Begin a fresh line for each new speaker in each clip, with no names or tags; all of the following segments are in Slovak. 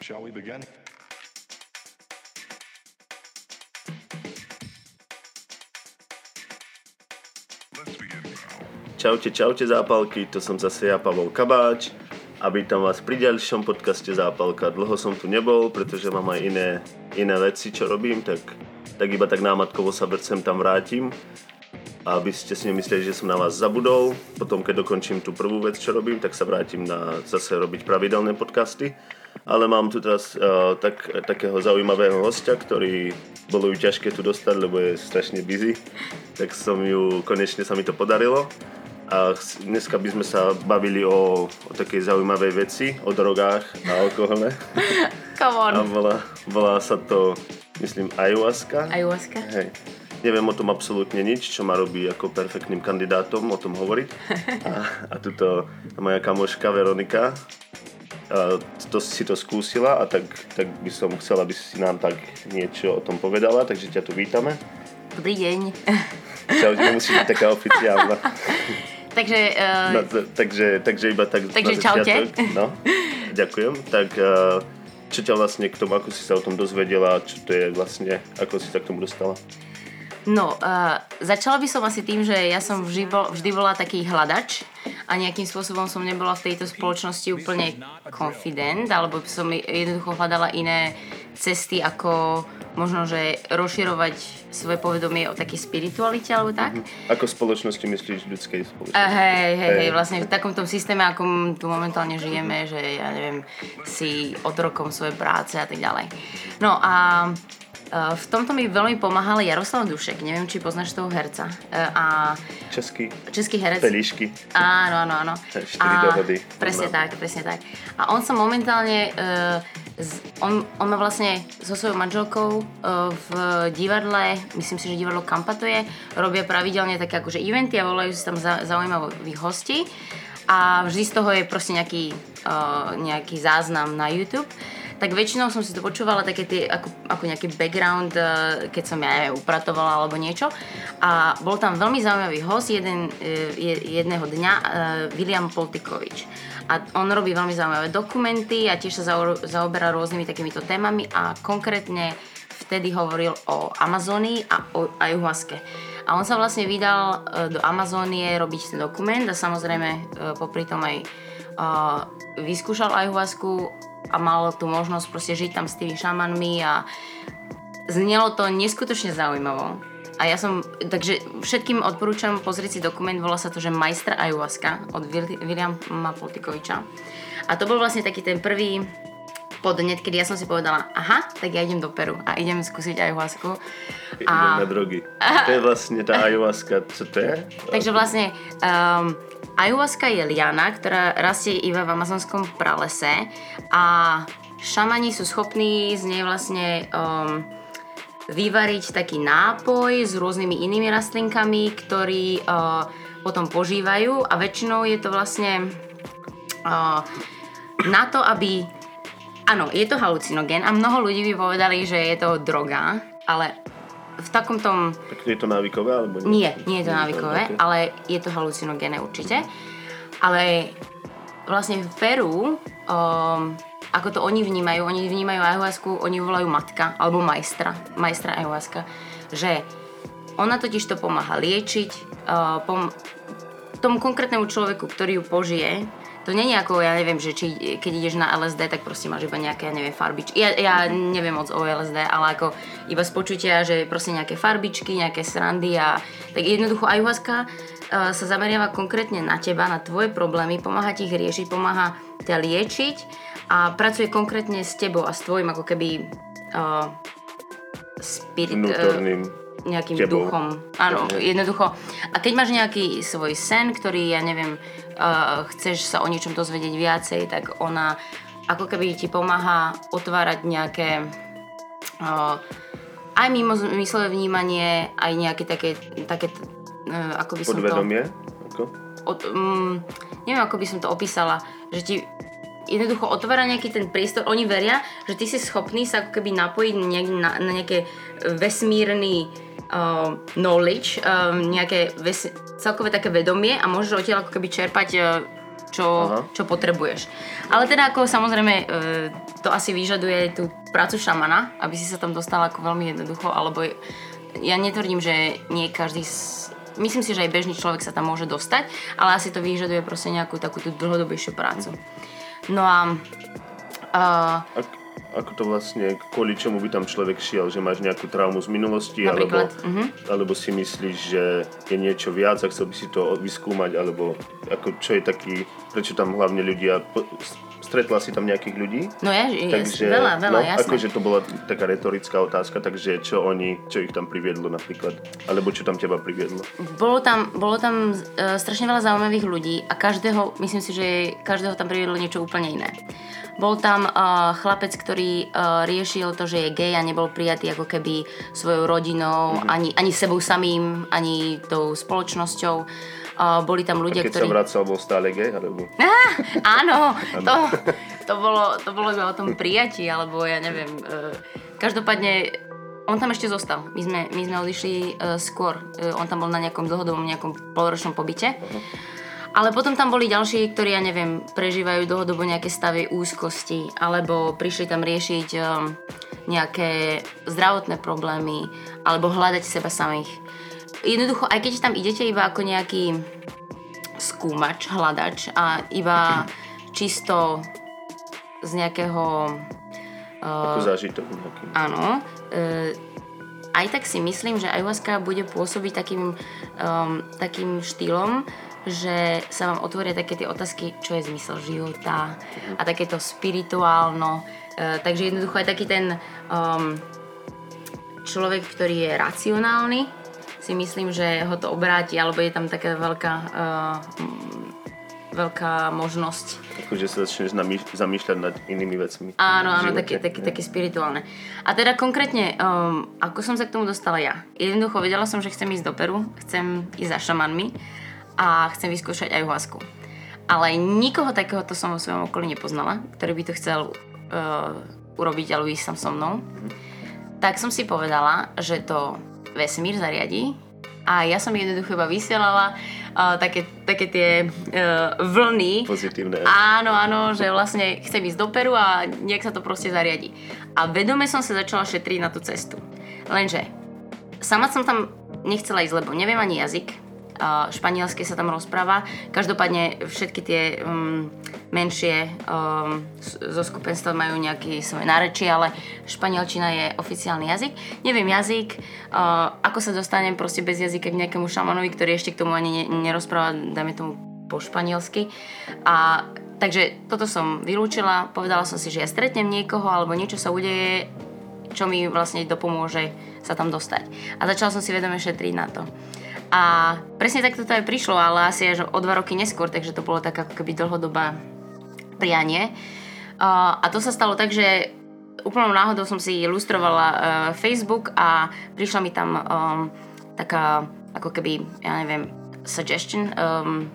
Shall we begin?
Čaute, čaute zápalky, to som zase ja, Pavol Kabáč a vítam vás pri ďalšom podcaste Zápalka. Dlho som tu nebol, pretože mám aj iné, iné veci, čo robím, tak, tak iba tak námatkovo sa sem tam vrátim aby ste si nemysleli, že som na vás zabudol. Potom, keď dokončím tú prvú vec, čo robím, tak sa vrátim na zase robiť pravidelné podcasty. Ale mám tu teraz uh, tak, takého zaujímavého hostia, ktorý bolo ju ťažké tu dostať, lebo je strašne busy. Tak som ju, konečne sa mi to podarilo. A dneska by sme sa bavili o, o takej zaujímavej veci, o drogách a alkohole.
Come on.
A volá, volá sa to, myslím, ayahuasca.
Ayahuasca?
Hej. Neviem o tom absolútne nič, čo ma robí ako perfektným kandidátom o tom hovoriť. A, a tuto moja kamoška Veronika to si to skúsila a tak, tak by som chcela, aby si nám tak niečo o tom povedala, takže ťa tu vítame.
Dobrý deň.
Čau, nemusí byť taká oficiálna.
Takže
No,
uh,
t- takže, takže iba tak
Takže
na začiatok. No, ďakujem. Tak eh, čo ťa vlastne k tomu, ako si sa o tom dozvedela, čo to je vlastne, ako si sa k tomu dostala?
No, uh, začala by som asi tým, že ja som vždy, bol, vždy bola taký hľadač a nejakým spôsobom som nebola v tejto spoločnosti úplne confident, alebo som jednoducho hľadala iné cesty, ako možno, že rozširovať svoje povedomie o takej spiritualite alebo tak.
Ako spoločnosti myslíš ľudskej spoločnosti?
A hej, hej,
Hej.
vlastne v takomto systéme, akom tu momentálne žijeme, že ja neviem, si otrokom svojej práce a tak ďalej. No a v tomto mi veľmi pomáhal Jaroslav Dušek, neviem, či poznáš toho herca. E, A
Český,
český herec.
pelíšky.
Áno, áno, áno.
Štyri dohody.
Presne
Poznám.
tak, presne tak. A on sa momentálne, z, on, on má vlastne so svojou manželkou v divadle, myslím si, že divadlo Kampa to je, robia pravidelne také akože eventy a volajú si tam za, zaujímavých hostí a vždy z toho je proste nejaký, nejaký záznam na YouTube tak väčšinou som si to počúvala také tie, ako, ako nejaký background, eh, keď som ja upratovala alebo niečo. A bol tam veľmi zaujímavý host jeden, eh, je- jedného dňa, eh, William Poltikovič. A on robí veľmi zaujímavé dokumenty a tiež sa zaoberá rôznymi takýmito témami a konkrétne vtedy hovoril o Amazónii a o ayahuaske. A on sa vlastne vydal do Amazónie robiť ten dokument a samozrejme popri tom aj vyskúšal ayahuasku a mal tú možnosť proste žiť tam s tými šamanmi a znelo to neskutočne zaujímavo. A ja som, takže všetkým odporúčam pozrieť si dokument, volá sa to, že Majstra ayahuasca od Wil- Williama Poltikoviča. A to bol vlastne taký ten prvý podnet, kedy ja som si povedala, aha, tak ja idem do Peru a idem skúsiť ayahuasku.
Idem na drogy. To je vlastne tá ayahuasca, čo to je?
Takže vlastne um, ayahuasca je liana, ktorá rastie iba v amazonskom pralese a šamani sú schopní z nej vlastne um, vyvariť taký nápoj s rôznymi inými rastlinkami, ktorí uh, potom požívajú a väčšinou je to vlastne uh, na to, aby... Áno, je to halucinogén a mnoho ľudí by povedali, že je to droga, ale v takom tom
Tak je to návykové, alebo nie?
nie, nie je to návykové,
ok.
ale je to halucinogénne určite. Ale vlastne v Peru, um, ako to oni vnímajú, oni vnímajú ayahuasku, oni volajú matka, alebo majstra, majstra ayahuasca, že ona totiž to pomáha liečiť uh, pom- tomu konkrétnemu človeku, ktorý ju požije, to je ako, ja neviem, že či keď ideš na LSD, tak proste máš iba nejaké, ja neviem, farbičky. Ja, ja neviem moc o LSD, ale ako iba z počutia, že proste nejaké farbičky, nejaké srandy a tak jednoducho ayahuasca uh, sa zameriava konkrétne na teba, na tvoje problémy, pomáha ti ich riešiť, pomáha ťa liečiť a pracuje konkrétne s tebou a s tvojim ako keby uh, spirit, uh,
Vnútorným.
nejakým
tebou.
duchom. Áno, jednoducho. A keď máš nejaký svoj sen, ktorý, ja neviem, uh, chceš sa o niečom dozvedieť viacej, tak ona ako keby ti pomáha otvárať nejaké uh, aj mimo zmyslové vnímanie, aj nejaké také, také uh, ako by som to...
Podvedomie?
Od, um, neviem, ako by som to opísala, že ti jednoducho otvára nejaký ten priestor. Oni veria, že ty si schopný sa ako keby napojiť nejak, na, na nejaké vesmírny uh, knowledge, um, nejaké ves, celkové také vedomie a môžeš odtiaľ ako keby čerpať uh, čo,
Aha.
čo potrebuješ. Ale teda ako samozrejme e, to asi vyžaduje tú prácu šamana, aby si sa tam dostal ako veľmi jednoducho, alebo ja netvrdím, že nie každý s- Myslím si, že aj bežný človek sa tam môže dostať, ale asi to vyžaduje proste nejakú takú tú dlhodobejšiu prácu. No a uh,
Ak, ako to vlastne, kvôli čomu by tam človek šiel? Že máš nejakú traumu z minulosti?
Napríklad,
alebo,
mhm.
alebo si myslíš, že je niečo viac a chcel by si to vyskúmať? Alebo ako, čo je taký, prečo tam hlavne ľudia... Stretla si tam nejakých ľudí?
no ja,
Takže,
veľa, veľa,
no,
jasné.
akože to bola taká retorická otázka, takže čo oni, čo ich tam priviedlo napríklad? Alebo čo tam teba priviedlo?
Bolo tam, bolo tam uh, strašne veľa zaujímavých ľudí a každého, myslím si, že každého tam priviedlo niečo úplne iné. Bol tam uh, chlapec, ktorý uh, riešil to, že je gay a nebol prijatý ako keby svojou rodinou,
Mhm.
ani, ani sebou samým, ani tou spoločnosťou. Uh, boli tam ľudia,
Keď
ktorí...
sa vracal, bol stále gay? Alebo...
Áno, to, to, bolo, to bolo iba o tom prijatí, alebo ja neviem. Uh, každopádne, on tam ešte zostal. My sme, my sme odišli uh, skôr. Uh, on tam bol na nejakom dlhodobom, nejakom polročnom pobyte. Ale potom tam boli ďalší, ktorí, ja neviem, prežívajú dlhodobo nejaké stavy úzkosti, alebo prišli tam riešiť um, nejaké zdravotné problémy, alebo hľadať seba samých. Jednoducho, aj keď tam idete iba ako nejaký skúmač, hľadač a iba čisto z nejakého...
Ako zážitok nejaký.
Áno. E, aj tak si myslím, že ayahuasca bude pôsobiť takým, um, takým štýlom, že sa vám otvoria také tie otázky, čo je zmysel života a takéto spirituálno. E, takže jednoducho aj taký ten um, človek, ktorý je racionálny, si myslím, že ho to obráti, alebo je tam taká veľká, uh, veľká možnosť
Akože sa začneš namýš- zamýšľať nad inými vecmi.
Áno, áno, také, také, také spirituálne. A teda konkrétne, um, ako som sa k tomu dostala ja? Jednoducho vedela som, že chcem ísť do Peru, chcem ísť za šamanmi a chcem vyskúšať ayahuasku. Ale nikoho takéhoto som vo svojom okolí nepoznala, ktorý by to chcel uh, urobiť alebo ísť tam so mnou. Tak som si povedala, že to vesmír zariadí a ja som jednoducho iba vysielala uh, také, také tie uh, vlny
Pozitívne.
Áno, áno, že vlastne chcem ísť do Peru a nech sa to proste zariadi. A vedome som sa začala šetriť na tú cestu. Lenže sama som tam nechcela ísť, lebo neviem ani jazyk. Španielsky sa tam rozpráva. Každopádne všetky tie um, menšie um, zo skupenstva majú nejaké svoje nárečie, ale španielčina je oficiálny jazyk. Neviem jazyk, uh, ako sa dostanem proste bez jazyka k nejakému šamanovi, ktorý ešte k tomu ani ne, nerozpráva, dajme tomu po španielsky. A takže toto som vylúčila, povedala som si, že ja stretnem niekoho alebo niečo sa udeje, čo mi vlastne dopomôže sa tam dostať. A začala som si vedome šetriť na to. A presne takto to aj prišlo, ale asi až o dva roky neskôr, takže to bolo tak ako keby dlhodobá prianie. A, a to sa stalo tak, že úplnou náhodou som si ilustrovala uh, Facebook a prišla mi tam um, taká ako keby, ja neviem, suggestion, um,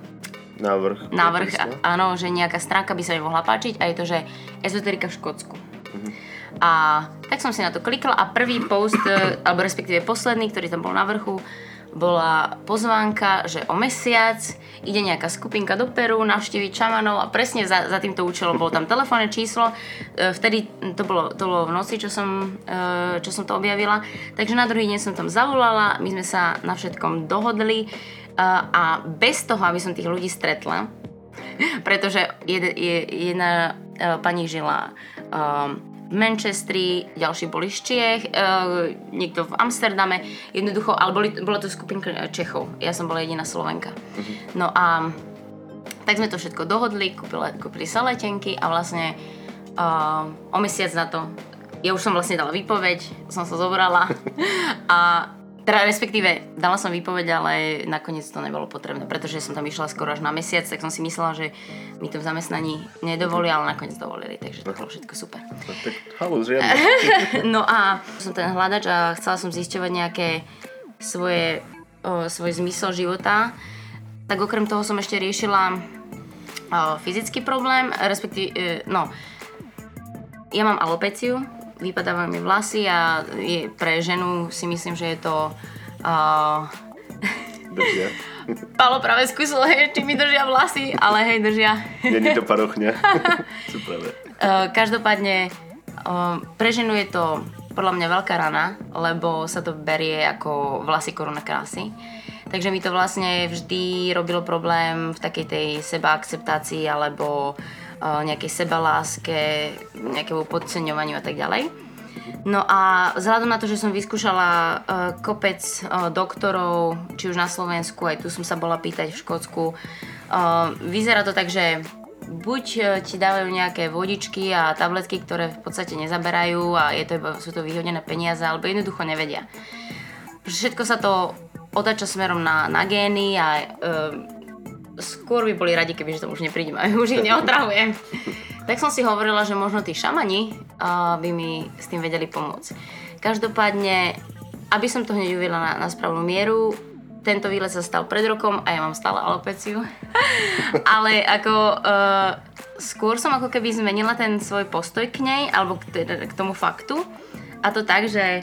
Návrh.
návrh, a- áno, že nejaká stránka by sa mi mohla páčiť a je to, že ezoterika v Škótsku. A tak som si na to klikla a prvý post, e, alebo respektíve posledný, ktorý tam bol na vrchu, bola pozvánka, že o mesiac ide nejaká skupinka do Peru navštíviť šamanov a presne za, za týmto účelom bolo tam telefónne číslo. E, Vtedy to bolo, to bolo v noci, čo som, e, čo som to objavila. Takže na druhý deň som tam zavolala, my sme sa na všetkom dohodli e, a bez toho, aby som tých ľudí stretla, pretože jed, je, jedna uh, pani žila Manchestri, ďalší boli z Čiech, uh, niekto v Amsterdame, jednoducho, ale boli, bola to skupinka Čechov, ja som bola jediná Slovenka. No a tak sme to všetko dohodli, kúpili, kúpili sa letenky a vlastne uh, o mesiac na to, ja už som vlastne dala výpoveď, som sa zobrala a teda respektíve dala som výpoveď, ale nakoniec to nebolo potrebné, pretože som tam išla skoro až na mesiac, tak som si myslela, že mi to v zamestnaní nedovolia, ale nakoniec dovolili, takže to bolo všetko super.
No, tak žiadne.
No a som ten hľadač a chcela som zisťovať nejaké svoje, o, svoj zmysel života. Tak okrem toho som ešte riešila o, fyzický problém, respektíve, no, ja mám alopeciu, vypadávajú mi vlasy a je, pre ženu si myslím, že je to uh,
Dobre.
Palo práve skúsil, hej, či mi držia vlasy, ale hej, držia.
Není to parochňa. Super.
Uh, každopádne uh, pre ženu je to podľa mňa veľká rana, lebo sa to berie ako vlasy koruna krásy. Takže mi to vlastne vždy robilo problém v takej tej sebaakceptácii alebo uh, nejakej sebaláske, nejakému podceňovaniu a tak ďalej. No a vzhľadom na to, že som vyskúšala uh, kopec uh, doktorov, či už na Slovensku, aj tu som sa bola pýtať v Škótsku, uh, vyzerá to tak, že buď ti dávajú nejaké vodičky a tabletky, ktoré v podstate nezaberajú a je to iba, sú to vyhodené peniaze, alebo jednoducho nevedia. Všetko sa to otáča smerom na, na gény a skôr by boli radi, keby že to už neprídem a už ich neotravujem. tak som si hovorila, že možno tí šamani uh, by mi s tým vedeli pomôcť. Každopádne, aby som to hneď uviedla na, na správnu mieru, tento výlet sa stal pred rokom a ja mám stále alopeciu. Ale ako uh, skôr som ako keby zmenila ten svoj postoj k nej, alebo k, teda k tomu faktu. A to tak, že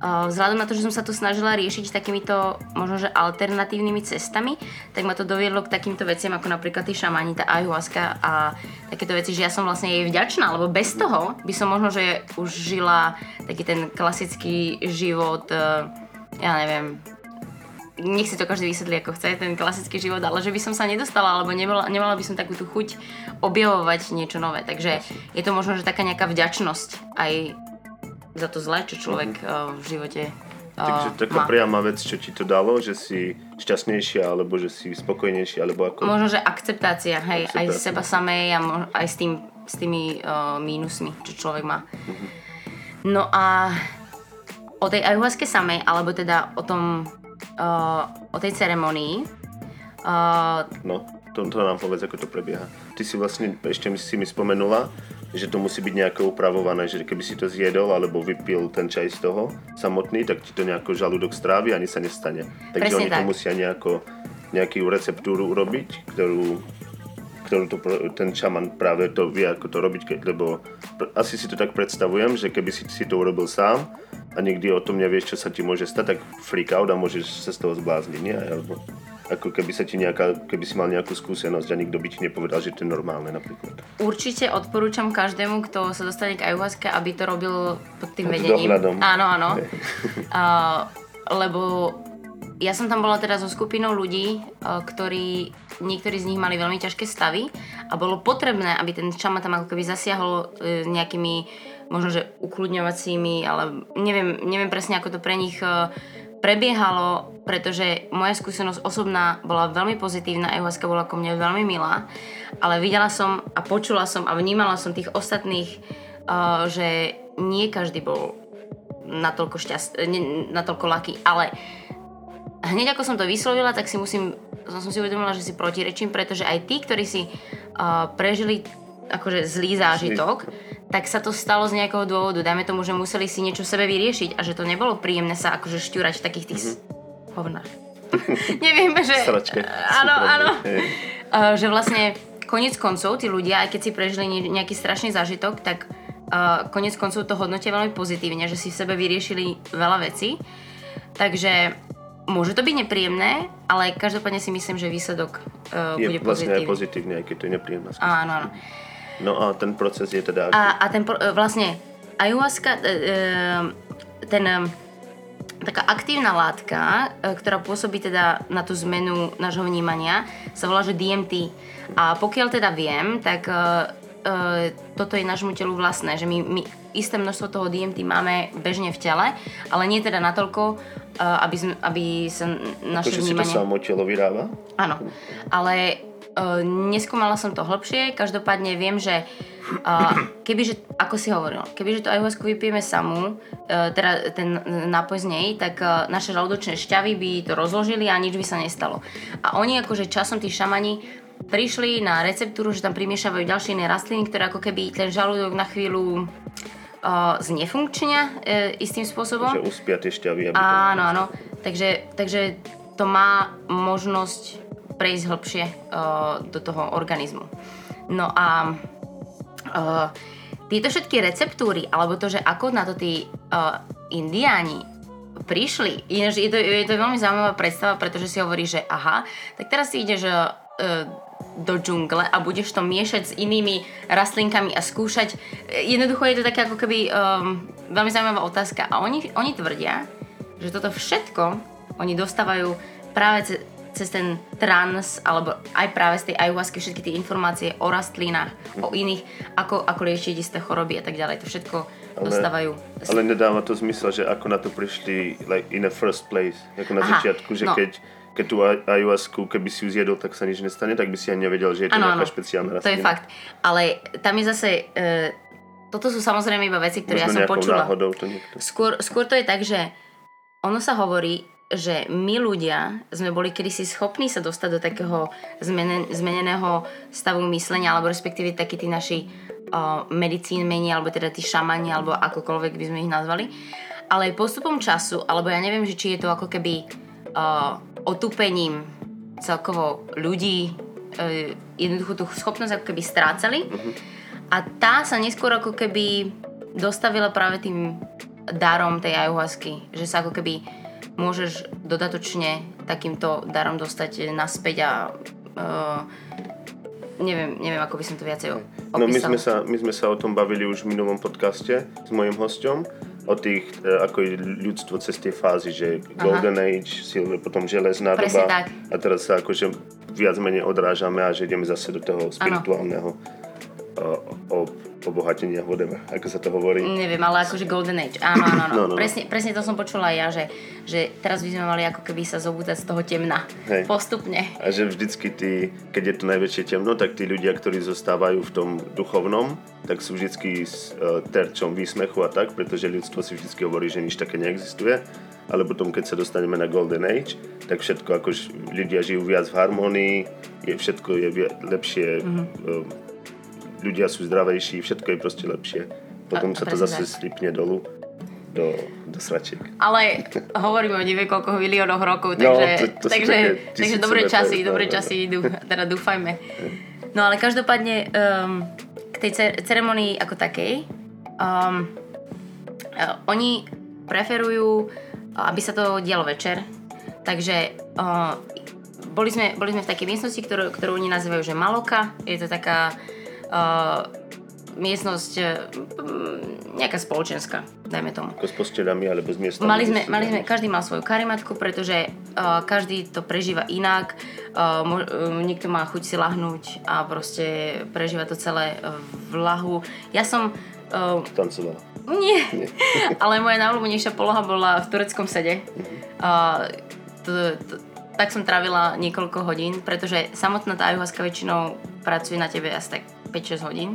vzhľadom na to, že som sa to snažila riešiť takýmito možno, že alternatívnymi cestami, tak ma to doviedlo k takýmto veciam ako napríklad tí šamani, tá ayahuasca a takéto veci, že ja som vlastne jej vďačná, lebo bez toho by som možno, že už žila taký ten klasický život, e, ja neviem, nech si to každý vysvetlí ako chce, ten klasický život, ale že by som sa nedostala, alebo nemala, nemala by som takú tú chuť objavovať niečo nové. Takže je to možno, že taká nejaká vďačnosť aj za to zlé, čo človek mm-hmm. v živote uh,
Takže taká má. priama vec, čo ti to dalo, že si šťastnejšia, alebo že si spokojnejšia, alebo ako...
Možno, že akceptácia, hej, akceptácia. aj seba samej a mož, aj s, tým, s tými uh, mínusmi, čo človek má. Mm-hmm. No a o tej ayahuaske samej, alebo teda o tom, uh, o tej ceremonii,
uh, no, to, to nám povedz, ako to prebieha. Ty si vlastne, ešte si mi spomenula, že to musí byť nejako upravované, že keby si to zjedol alebo vypil ten čaj z toho samotný, tak ti to nejako žalúdok strávi ani sa nestane. Takže
Presne
oni
tak.
to musia nejako, nejakú receptúru urobiť, ktorú, ktorú to, ten šaman práve to vie, ako to robiť, keď, lebo asi si to tak predstavujem, že keby si, si to urobil sám a nikdy o tom nevieš, čo sa ti môže stať, tak freak out a môžeš sa z toho zblázniť, nie? Alebo ako keby sa ti nejaká, keby si mal nejakú skúsenosť a nikto by ti nepovedal, že to je normálne napríklad.
Určite odporúčam každému, kto sa dostane k ayahuasca, aby to robil pod tým pod vedením. Dohľadom. Áno, áno. uh, lebo ja som tam bola teda so skupinou ľudí, ktorí, niektorí z nich mali veľmi ťažké stavy a bolo potrebné, aby ten čama tam ako keby zasiahol uh, nejakými možno, že ukludňovacími, ale neviem, neviem presne, ako to pre nich uh, prebiehalo, pretože moja skúsenosť osobná bola veľmi pozitívna, ayahuasca bola ko mne veľmi milá, ale videla som a počula som a vnímala som tých ostatných, uh, že nie každý bol natoľko, šťast, natoľko laký, ale hneď ako som to vyslovila, tak si musím, som si uvedomila, že si protirečím, pretože aj tí, ktorí si uh, prežili akože zlý zážitok, tak sa to stalo z nejakého dôvodu. Dajme tomu, že museli si niečo sebe vyriešiť a že to nebolo príjemné sa akože šťurať v takých tých mm-hmm. hovnách. Neviem, že...
Sračke.
Áno, áno. Uh, že vlastne konec koncov tí ľudia, aj keď si prežili nejaký strašný zážitok, tak uh, konec koncov to hodnotia veľmi pozitívne, že si v sebe vyriešili veľa vecí. Takže môže to byť nepríjemné, ale každopádne si myslím, že výsledok uh,
je
bude
vlastne
pozitívny.
aj pozitívny, aj keď to je nepríjemná
Áno, áno.
No a ten proces je teda...
A, a ten vlastne ayahuasca, e, e, ten taká aktívna látka, e, ktorá pôsobí teda na tú zmenu nášho vnímania, sa volá, že DMT. A pokiaľ teda viem, tak toto je nášmu telu vlastné, že my, my isté množstvo toho DMT máme bežne v tele, ale nie teda natoľko, aby, sme, aby sa naše
to,
vnímanie...
si to samo telo vyrába?
Áno, ale Uh, neskúmala som to hlbšie, každopádne viem, že uh, kebyže, ako si hovoril, kebyže to ayahuasku vypijeme samú, uh, teda ten nápoj z nej, tak uh, naše žalúdočné šťavy by to rozložili a nič by sa nestalo. A oni akože časom tí šamani prišli na receptúru, že tam primiešavajú ďalšie iné rastliny, ktoré ako keby ten žalúdok na chvíľu uh, znefunkčnia uh, istým spôsobom.
Že uspia tie šťavy. Aby
áno, áno. Takže, takže to má možnosť prejsť hlbšie uh, do toho organizmu. No a uh, tieto všetky receptúry, alebo to, že ako na to tí uh, indiáni prišli. Ináč je to, je to veľmi zaujímavá predstava, pretože si hovorí, že aha, tak teraz si ideš uh, do džungle a budeš to miešať s inými rastlinkami a skúšať. Jednoducho je to také ako keby um, veľmi zaujímavá otázka. A oni, oni tvrdia, že toto všetko oni dostávajú práve cez ten trans, alebo aj práve z tej ayahuasky všetky tie informácie o rastlinách, o iných, ako, ako liečiť isté choroby a tak ďalej. To všetko ale, dostávajú.
Ale nedáva to zmysel, že ako na to prišli like in the first place, ako na
Aha,
začiatku, že
no.
keď keď tú ayahuasku, keby si ju zjedol, tak sa nič nestane, tak by si ani nevedel, že je to
Áno,
nejaká špeciálna
To
rastlina.
je fakt. Ale tam je zase... E, toto sú samozrejme iba veci, ktoré ja
Možno
som
nejakou
počula.
náhodou to niekto.
Skôr, skôr to je tak, že ono sa hovorí, že my ľudia sme boli kedysi schopní sa dostať do takého zmenen, zmeneného stavu myslenia, alebo respektíve takí tí naši uh, medicínmeni, alebo teda tí šamani, alebo akokoľvek by sme ich nazvali. Ale postupom času, alebo ja neviem, že či je to ako keby uh, otupením celkovo ľudí, uh, jednoducho tú schopnosť ako keby strácali. A tá sa neskôr ako keby dostavila práve tým darom tej ayahuasky, že sa ako keby môžeš dodatočne takýmto darom dostať naspäť a uh, neviem, neviem, ako by som to viacej opísala.
No my sme, sa, my sme sa o tom bavili už v minulom podcaste s mojim hosťom, o tých, e, ako je ľudstvo cez tie fázy, že Golden Age, Silver, potom železná
Presne
doba
tak.
a teraz sa akože viac menej odrážame a že ideme zase do toho spirituálneho o, o, obohatenia, whatever, ako sa to hovorí.
Neviem, ale akože Golden Age. Áno, áno, áno.
No, no, no.
Presne, presne to som počula aj ja, že, že teraz by sme mali ako keby sa zobúdať z toho temna.
Hej.
Postupne.
A že vždycky tí, keď je to najväčšie temno, tak tí ľudia, ktorí zostávajú v tom duchovnom, tak sú vždycky s e, terčom výsmechu a tak, pretože ľudstvo si vždycky hovorí, že nič také neexistuje. Ale potom, keď sa dostaneme na Golden Age, tak všetko, ako ž- ľudia žijú viac v harmonii, je, všetko je lepšie,
Mhm.
mm-hmm. Ľudia sú zdravejší, všetko je proste lepšie. Potom
A-
sa to zase slipne dolu do, do sračiek.
Ale hovoríme o neviem koľko miliónoch rokov,
No,
takže,
to- to sú
takže, takže dobré časy,
no,
dobré
no,
časy idú, teda dúfajme. No ale každopádne um, k tej ce- ceremonii ako takej, um, uh, oni preferujú, uh, aby sa to dialo večer, takže uh, boli, sme, boli sme v takej miestnosti, ktorú, ktorú oni nazývajú, že Maloka, je to taká miestnosť uh, nejaká spoločenská, dajme tomu.
Ako s posteľami alebo s miestami.
Mali sme, mali sme, každý mal svoju karimatku, pretože uh, každý to prežíva inak. Uh, mo, uh, niekto má chuť si lahnúť a proste prežíva to celé v lahu. Ja som... Uh,
Tancovala.
nie, ale moja najobľúbenejšia poloha bola v tureckom sede. Uh, to, to, tak som trávila niekoľko hodín, pretože samotná tá ayahuasca väčšinou pracuje na tebe asi tak 5-6 hodín.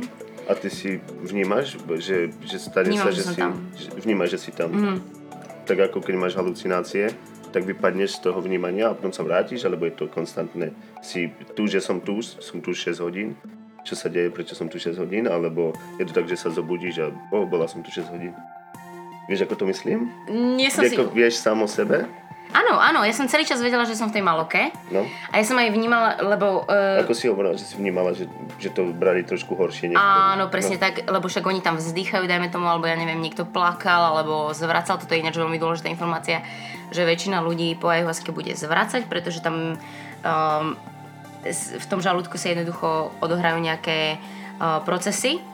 A ty si vnímaš, že, že stane
Vnímam,
sa,
že
že, si,
tam.
vnímaš, že si tam.
Mhm.
Tak ako keď máš halucinácie, tak vypadneš z toho vnímania a potom sa vrátiš, alebo je to konstantné. Si tu, že som tu, som tu 6 hodín, čo sa deje, prečo som tu 6 hodín, alebo je to tak, že sa zobudíš a oh, bola som tu 6 hodín. Vieš, ako to myslím?
Nie som si...
Ako vieš sám o sebe?
Áno, áno, ja som celý čas vedela, že som v tej maloke.
No.
A ja som aj vnímala, lebo... Uh,
Ako si hovorila, že si vnímala, že, že to brali trošku horšie. Než
Áno, presne no. tak, lebo však oni tam vzdýchajú, dajme tomu, alebo ja neviem, niekto plakal, alebo zvracal, toto je ináč veľmi dôležitá informácia, že väčšina ľudí po ayahuasке bude zvracať, pretože tam um, v tom žalúdku sa jednoducho odohrajú nejaké uh, procesy,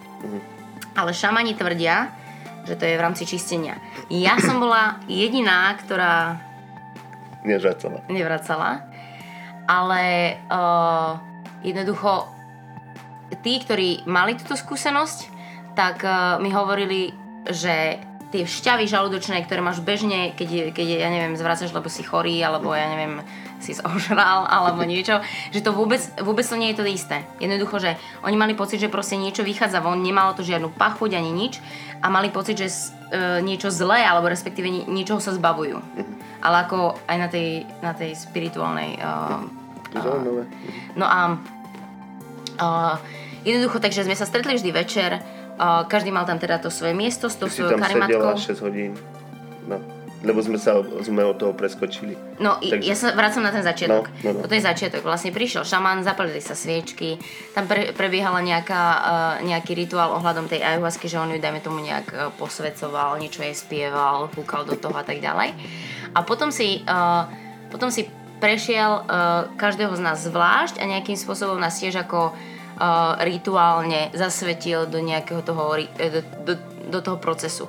ale šamani tvrdia, že to je v rámci čistenia. Ja som bola jediná, ktorá
Nežracala.
nevracala. Ale uh, jednoducho tí, ktorí mali túto skúsenosť, tak uh, mi hovorili, že tie šťavy žalúdočné, ktoré máš bežne, keď, keď ja neviem, zvracaš, lebo si chorý, alebo ja neviem, si zožral, alebo niečo, že to vôbec, vôbec to nie je to isté. Jednoducho, že oni mali pocit, že proste niečo vychádza von, nemalo to žiadnu pachuť ani nič a mali pocit, že e, niečo zlé, alebo respektíve nie, niečoho sa zbavujú. Ale ako aj na tej, na tej spirituálnej uh,
Zaujímavé.
No a uh, jednoducho, takže sme sa stretli vždy večer, uh, každý mal tam teda to svoje miesto s tou svojou karimatkou.
sedela 6 hodín. No. Lebo sme sa sme od toho preskočili.
No,
Takže-
ja sa vracam na ten začiatok.
No, no, no.
Toto je začiatok. Vlastne prišiel šaman, zapalili sa sviečky, tam pre, prebiehala nejaká, uh, nejaký rituál ohľadom tej ayahuasky, že on ju, dajme tomu, nejak uh, posvecoval, niečo jej spieval, púkal do toho a tak ďalej. A potom si, uh, potom si prešiel uh, každého z nás zvlášť a nejakým spôsobom nás tiež ako uh, rituálne zasvetil do nejakého toho, do, do, do toho procesu.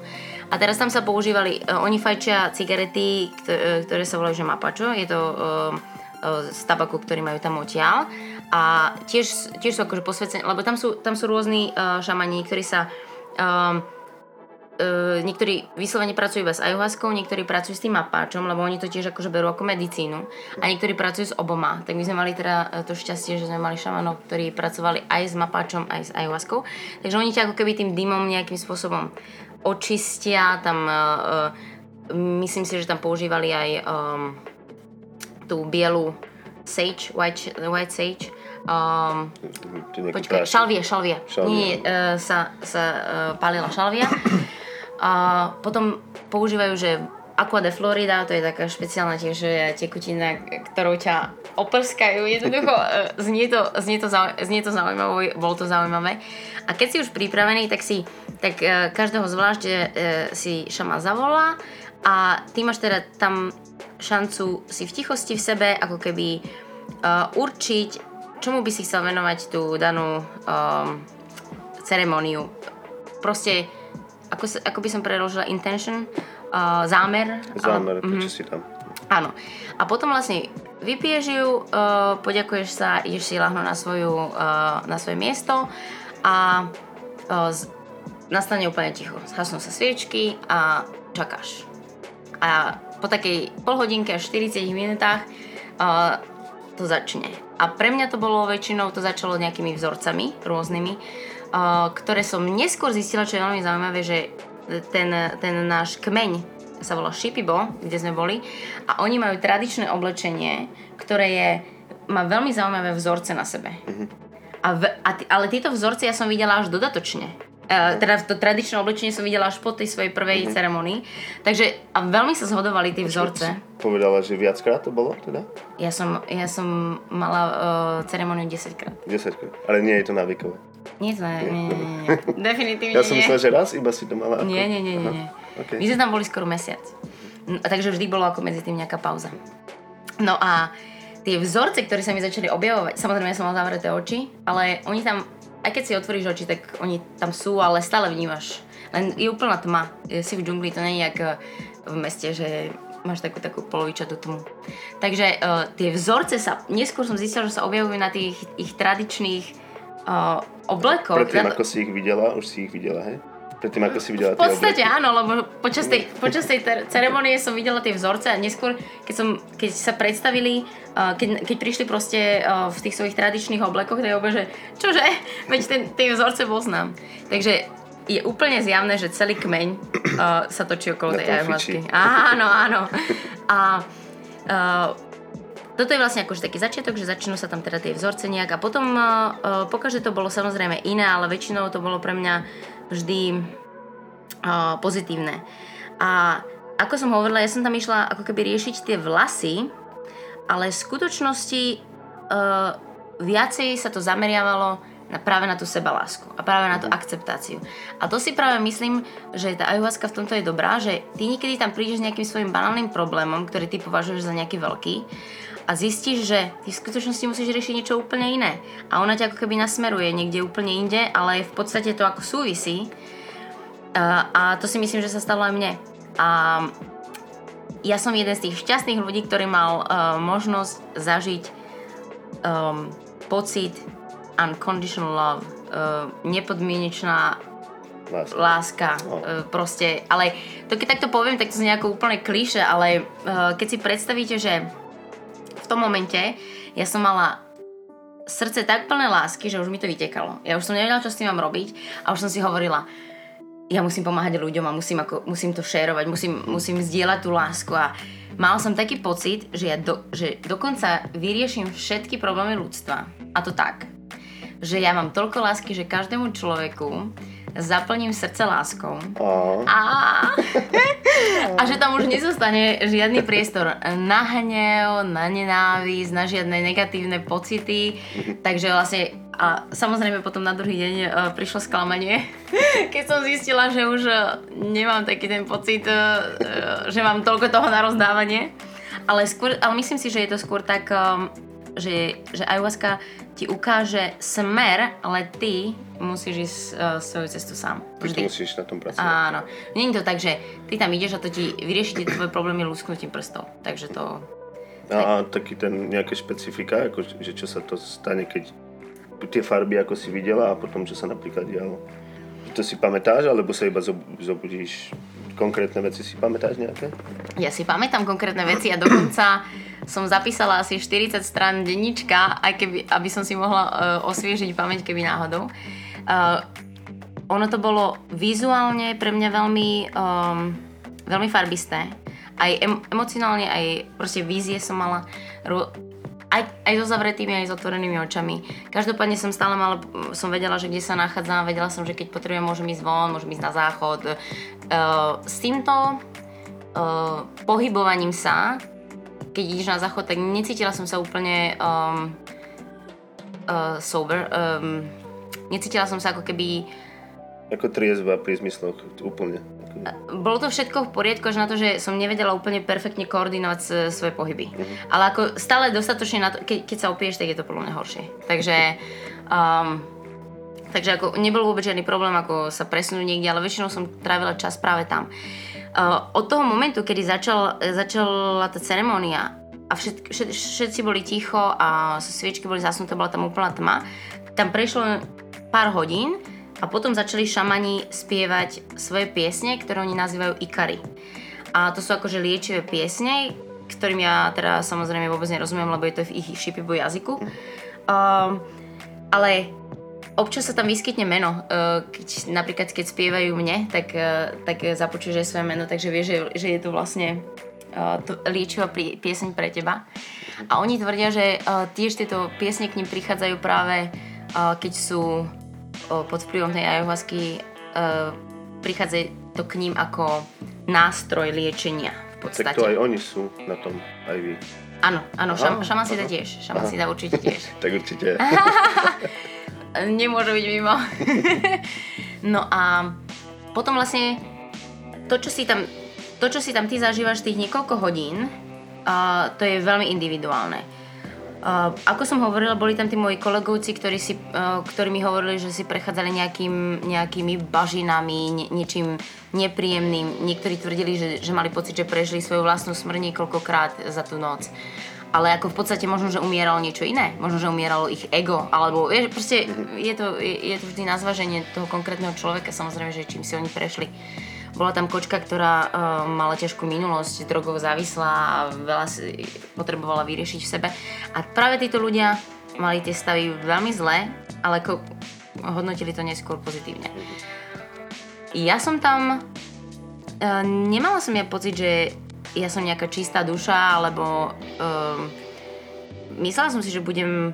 A teraz tam sa používali, uh, oni fajčia cigarety, eh, ktoré sa volajú, že mapačo, je to uh, z tabaku, ktorý majú tam odtiaľ. A tiež, tiež sú akože posvedcené, lebo tam sú, tam sú rôzni šamani, ktorí sa um, uh, niektorí vyslovene pracujú iba s ayahuaskou, niektorí pracujú s tým mapáčom, lebo oni to tiež akože berú ako medicínu a niektorí pracujú s oboma. Tak my sme mali teda to šťastie, že sme mali šamanov, ktorí pracovali aj s mapáčom, aj s ayahuaskou. Takže oni ťa ako keby tým dymom nejakým spôsobom očistia, tam uh, uh, myslím si, že tam používali aj um, tú bielu sage, white, white sage, um, Počkaj, šalvie, šalvie.
Šalvie,
Nie,
no.
uh, sa, sa uh, palila šalvia. A potom používajú, že Aqua de Florida, to je taká špeciálna tiež tekutina, ktorou ťa oprskajú. Jednoducho, eh, znie to, znie to, zau, znie to zaujímavé, bolo to zaujímavé. A keď si už pripravený, tak si tak eh, každého zvlášť eh, si šama zavolá a ty máš teda tam šancu si v tichosti v sebe ako keby uh, určiť, čomu by si chcel venovať tú danú um, ceremóniu. Proste, ako, ako by som preložila intention, uh, zámer.
Zámer,
ale-
prečo si tam.
Áno. A potom vlastne vypiješ ju, uh, poďakuješ sa, ideš si lahnuť na, svoju, uh, na svoje miesto a uh, z, nastane úplne ticho. Zhasnú sa sviečky a čakáš. A po takej polhodinke až 40 minútach uh, to začne. A pre mňa to bolo väčšinou, to začalo nejakými vzorcami rôznymi, uh, ktoré som neskôr zistila, čo je veľmi zaujímavé, že ten, ten náš kmeň sa volá Shipibo, kde sme boli a oni majú tradičné oblečenie, ktoré je, má veľmi zaujímavé vzorce na sebe. A v, a t- ale tieto vzorce ja som videla až dodatočne. Uh, teda to tradičné oblečenie som videla až po tej svojej prvej ceremonii. Takže a veľmi sa zhodovali tie vzorce.
Povedala, že viackrát to bolo teda?
Ja som, ja som mala uh, ceremoniu 10 krát.
10 krát. Ale nie je to návykové.
Nie, to nie, nie, nie. Definitívne
Ja som
nie.
myslel, že raz iba si to mala ako...
Nie, nie, nie, nie. nie.
Okay.
My sme tam boli skoro mesiac. No, takže vždy bolo ako medzi tým nejaká pauza. No a tie vzorce, ktoré sa mi začali objavovať, samozrejme ja som mala zavreté oči, ale oni tam, aj keď si otvoríš oči, tak oni tam sú, ale stále vnímaš. Len je úplná tma. Si v džungli, to nie je jak eh, v meste, že máš takú, takú polovičatú tmu. Takže uh, tie vzorce sa, neskôr som zistila, že sa objavujú na tých ich tradičných uh, oblekoch.
Predtým,
Na-
ako si ich videla, už si ich videla, hej? Predtým, ako si videla
v podstate áno, lebo počas tej, počas tej ter- ceremonie som videla tie vzorce a neskôr, keď, som, keď sa predstavili, uh, keď, keď prišli proste uh, v tých svojich tradičných oblekoch, tak je že čože, veď ten, tie vzorce poznám. Takže je úplne zjavné, že celý kmeň uh, sa točí okolo
Na
tej
fičí.
Áno, áno. A uh, toto je vlastne akože taký začiatok, že začnú sa tam teda tie vzorce nejak a potom uh, uh, pokaždé to bolo samozrejme iné, ale väčšinou to bolo pre mňa vždy uh, pozitívne. A ako som hovorila, ja som tam išla ako keby riešiť tie vlasy, ale v skutočnosti uh, viacej sa to zameriavalo na, práve na tú sebalásku a práve na tú akceptáciu. A to si práve myslím, že tá ayahuasca v tomto je dobrá, že ty niekedy tam prídeš s nejakým svojim banálnym problémom, ktorý ty považuješ za nejaký veľký a zistíš, že ty v skutočnosti musíš riešiť niečo úplne iné. A ona ťa ako keby nasmeruje niekde úplne inde, ale v podstate to ako súvisí. A, a to si myslím, že sa stalo aj mne. A ja som jeden z tých šťastných ľudí, ktorý mal uh, možnosť zažiť um, pocit unconditional love, uh, nepodmienečná
Láska.
láska,
No.
uh, proste, ale to keď takto poviem, tak to znie ako úplne klíše, ale uh, keď si predstavíte, že v tom momente ja som mala srdce tak plné lásky, že už mi to vytekalo. Ja už som nevedela, čo s tým mám robiť a už som si hovorila, ja musím pomáhať ľuďom a musím, ako, musím to šérovať, musím, musím zdieľať tú lásku a mal som taký pocit, že ja do, že dokonca vyrieším všetky problémy ľudstva. A to tak, že ja mám toľko lásky, že každému človeku zaplním srdce láskou
A,
a A že tam už nezostane žiadny priestor na hnev, na nenávisť, na žiadne negatívne pocity. Takže vlastne a samozrejme potom na druhý deň uh, prišlo sklamanie, keď som zistila, že už uh, nemám taký ten pocit, uh, že mám toľko toho na rozdávanie. Ale, skôr, ale myslím si, že je to skôr tak, že, že ayahuasca ti ukáže smer, ale ty musíš ísť uh, svoju cestu sám.
Ty to musíš na tom pracovať.
Áno. Není to tak, že ty tam ideš a to ti vyrieši tie tvoje problémy lusknutím prstov. Takže to...
A, a taký ten nejaké špecifika, ako, že čo sa to stane, keď tie farby, ako si videla a potom, čo sa napríklad dialo. To si pamätáš, alebo sa iba zob- zobudíš? Konkrétne veci si pamätáš nejaké?
Ja si pamätám konkrétne veci a dokonca som zapísala asi 40 strán denníčka, aj keby, aby som si mohla uh, osviežiť pamäť, keby náhodou. Uh, ono to bolo vizuálne pre mňa veľmi, um, veľmi farbisté. Aj em- emocionálne, aj proste vízie som mala. Aj, aj so zavretými, aj s otvorenými očami. Každopádne som stále mala, som vedela, že kde sa nachádzam, vedela som, že keď potrebujem, môžem ísť von, môžem ísť na záchod. Uh, s týmto uh, pohybovaním sa, keď ideš na záchod, tak necítila som sa úplne um, uh, sober. Um, necítila som sa ako keby
Ako triezva pri zmysloch, úplne.
Bolo to všetko v poriadku, až na to, že som nevedela úplne perfektne koordinovať s- svoje pohyby. Ale ako stále dostatočne na to, ke, keď sa opiješ, tak je to podľa mňa horšie. Takže, um, takže ako nebol vôbec žiadny problém ako sa presunúť niekde, ale väčšinou som trávila čas práve tam. Uh, od toho momentu, kedy začal, začala tá ceremónia a všet, všet, všetci boli ticho a sviečky boli zasnuté, bola tam úplná tma, tam prešlo pár hodín a potom začali šamani spievať svoje piesne, ktoré oni nazývajú ikary. A to sú akože liečivé piesne, ktorým ja teda samozrejme vôbec nerozumiem, lebo je to v ich šipibu jazyku. Um, ale občas sa tam vyskytne meno. Uh, keď, napríklad keď spievajú mne, tak, uh, tak započuješ aj svoje meno, takže vieš, že, že je to vlastne uh, to liečivá pieseň pre teba. A oni tvrdia, že uh, tiež tieto piesne k nim prichádzajú práve keď sú pod vplyvom tej ayahuasky, uh, prichádza to k ním ako nástroj liečenia v
Tak
podstate.
to aj oni sú na tom, aj vy.
Áno, áno, šam, šaman si dá tiež. Šaman si dá určite tiež.
Tak určite.
Nemôže byť mimo. no a potom vlastne to, čo si tam, to, čo si tam ty zažívaš tých niekoľko hodín, uh, to je veľmi individuálne. Uh, ako som hovorila, boli tam tí moji kolegovci, ktorí, si, uh, ktorí mi hovorili, že si prechádzali nejakým, nejakými bažinami, nie, niečím nepríjemným. Niektorí tvrdili, že, že mali pocit, že prežili svoju vlastnú smrť niekoľkokrát za tú noc. Ale ako v podstate možno, že umieralo niečo iné. Možno, že umieralo ich ego. Alebo vieš, proste je to, je, je to vždy na zvaženie toho konkrétneho človeka, samozrejme, že čím si oni prešli. Bola tam kočka, ktorá uh, mala ťažkú minulosť, drogov závislá a veľa si potrebovala vyriešiť v sebe. A práve títo ľudia mali tie stavy veľmi zlé, ale ako hodnotili to neskôr pozitívne. Ja som tam... Uh, nemala som ja pocit, že ja som nejaká čistá duša, alebo um, myslela som si, že budem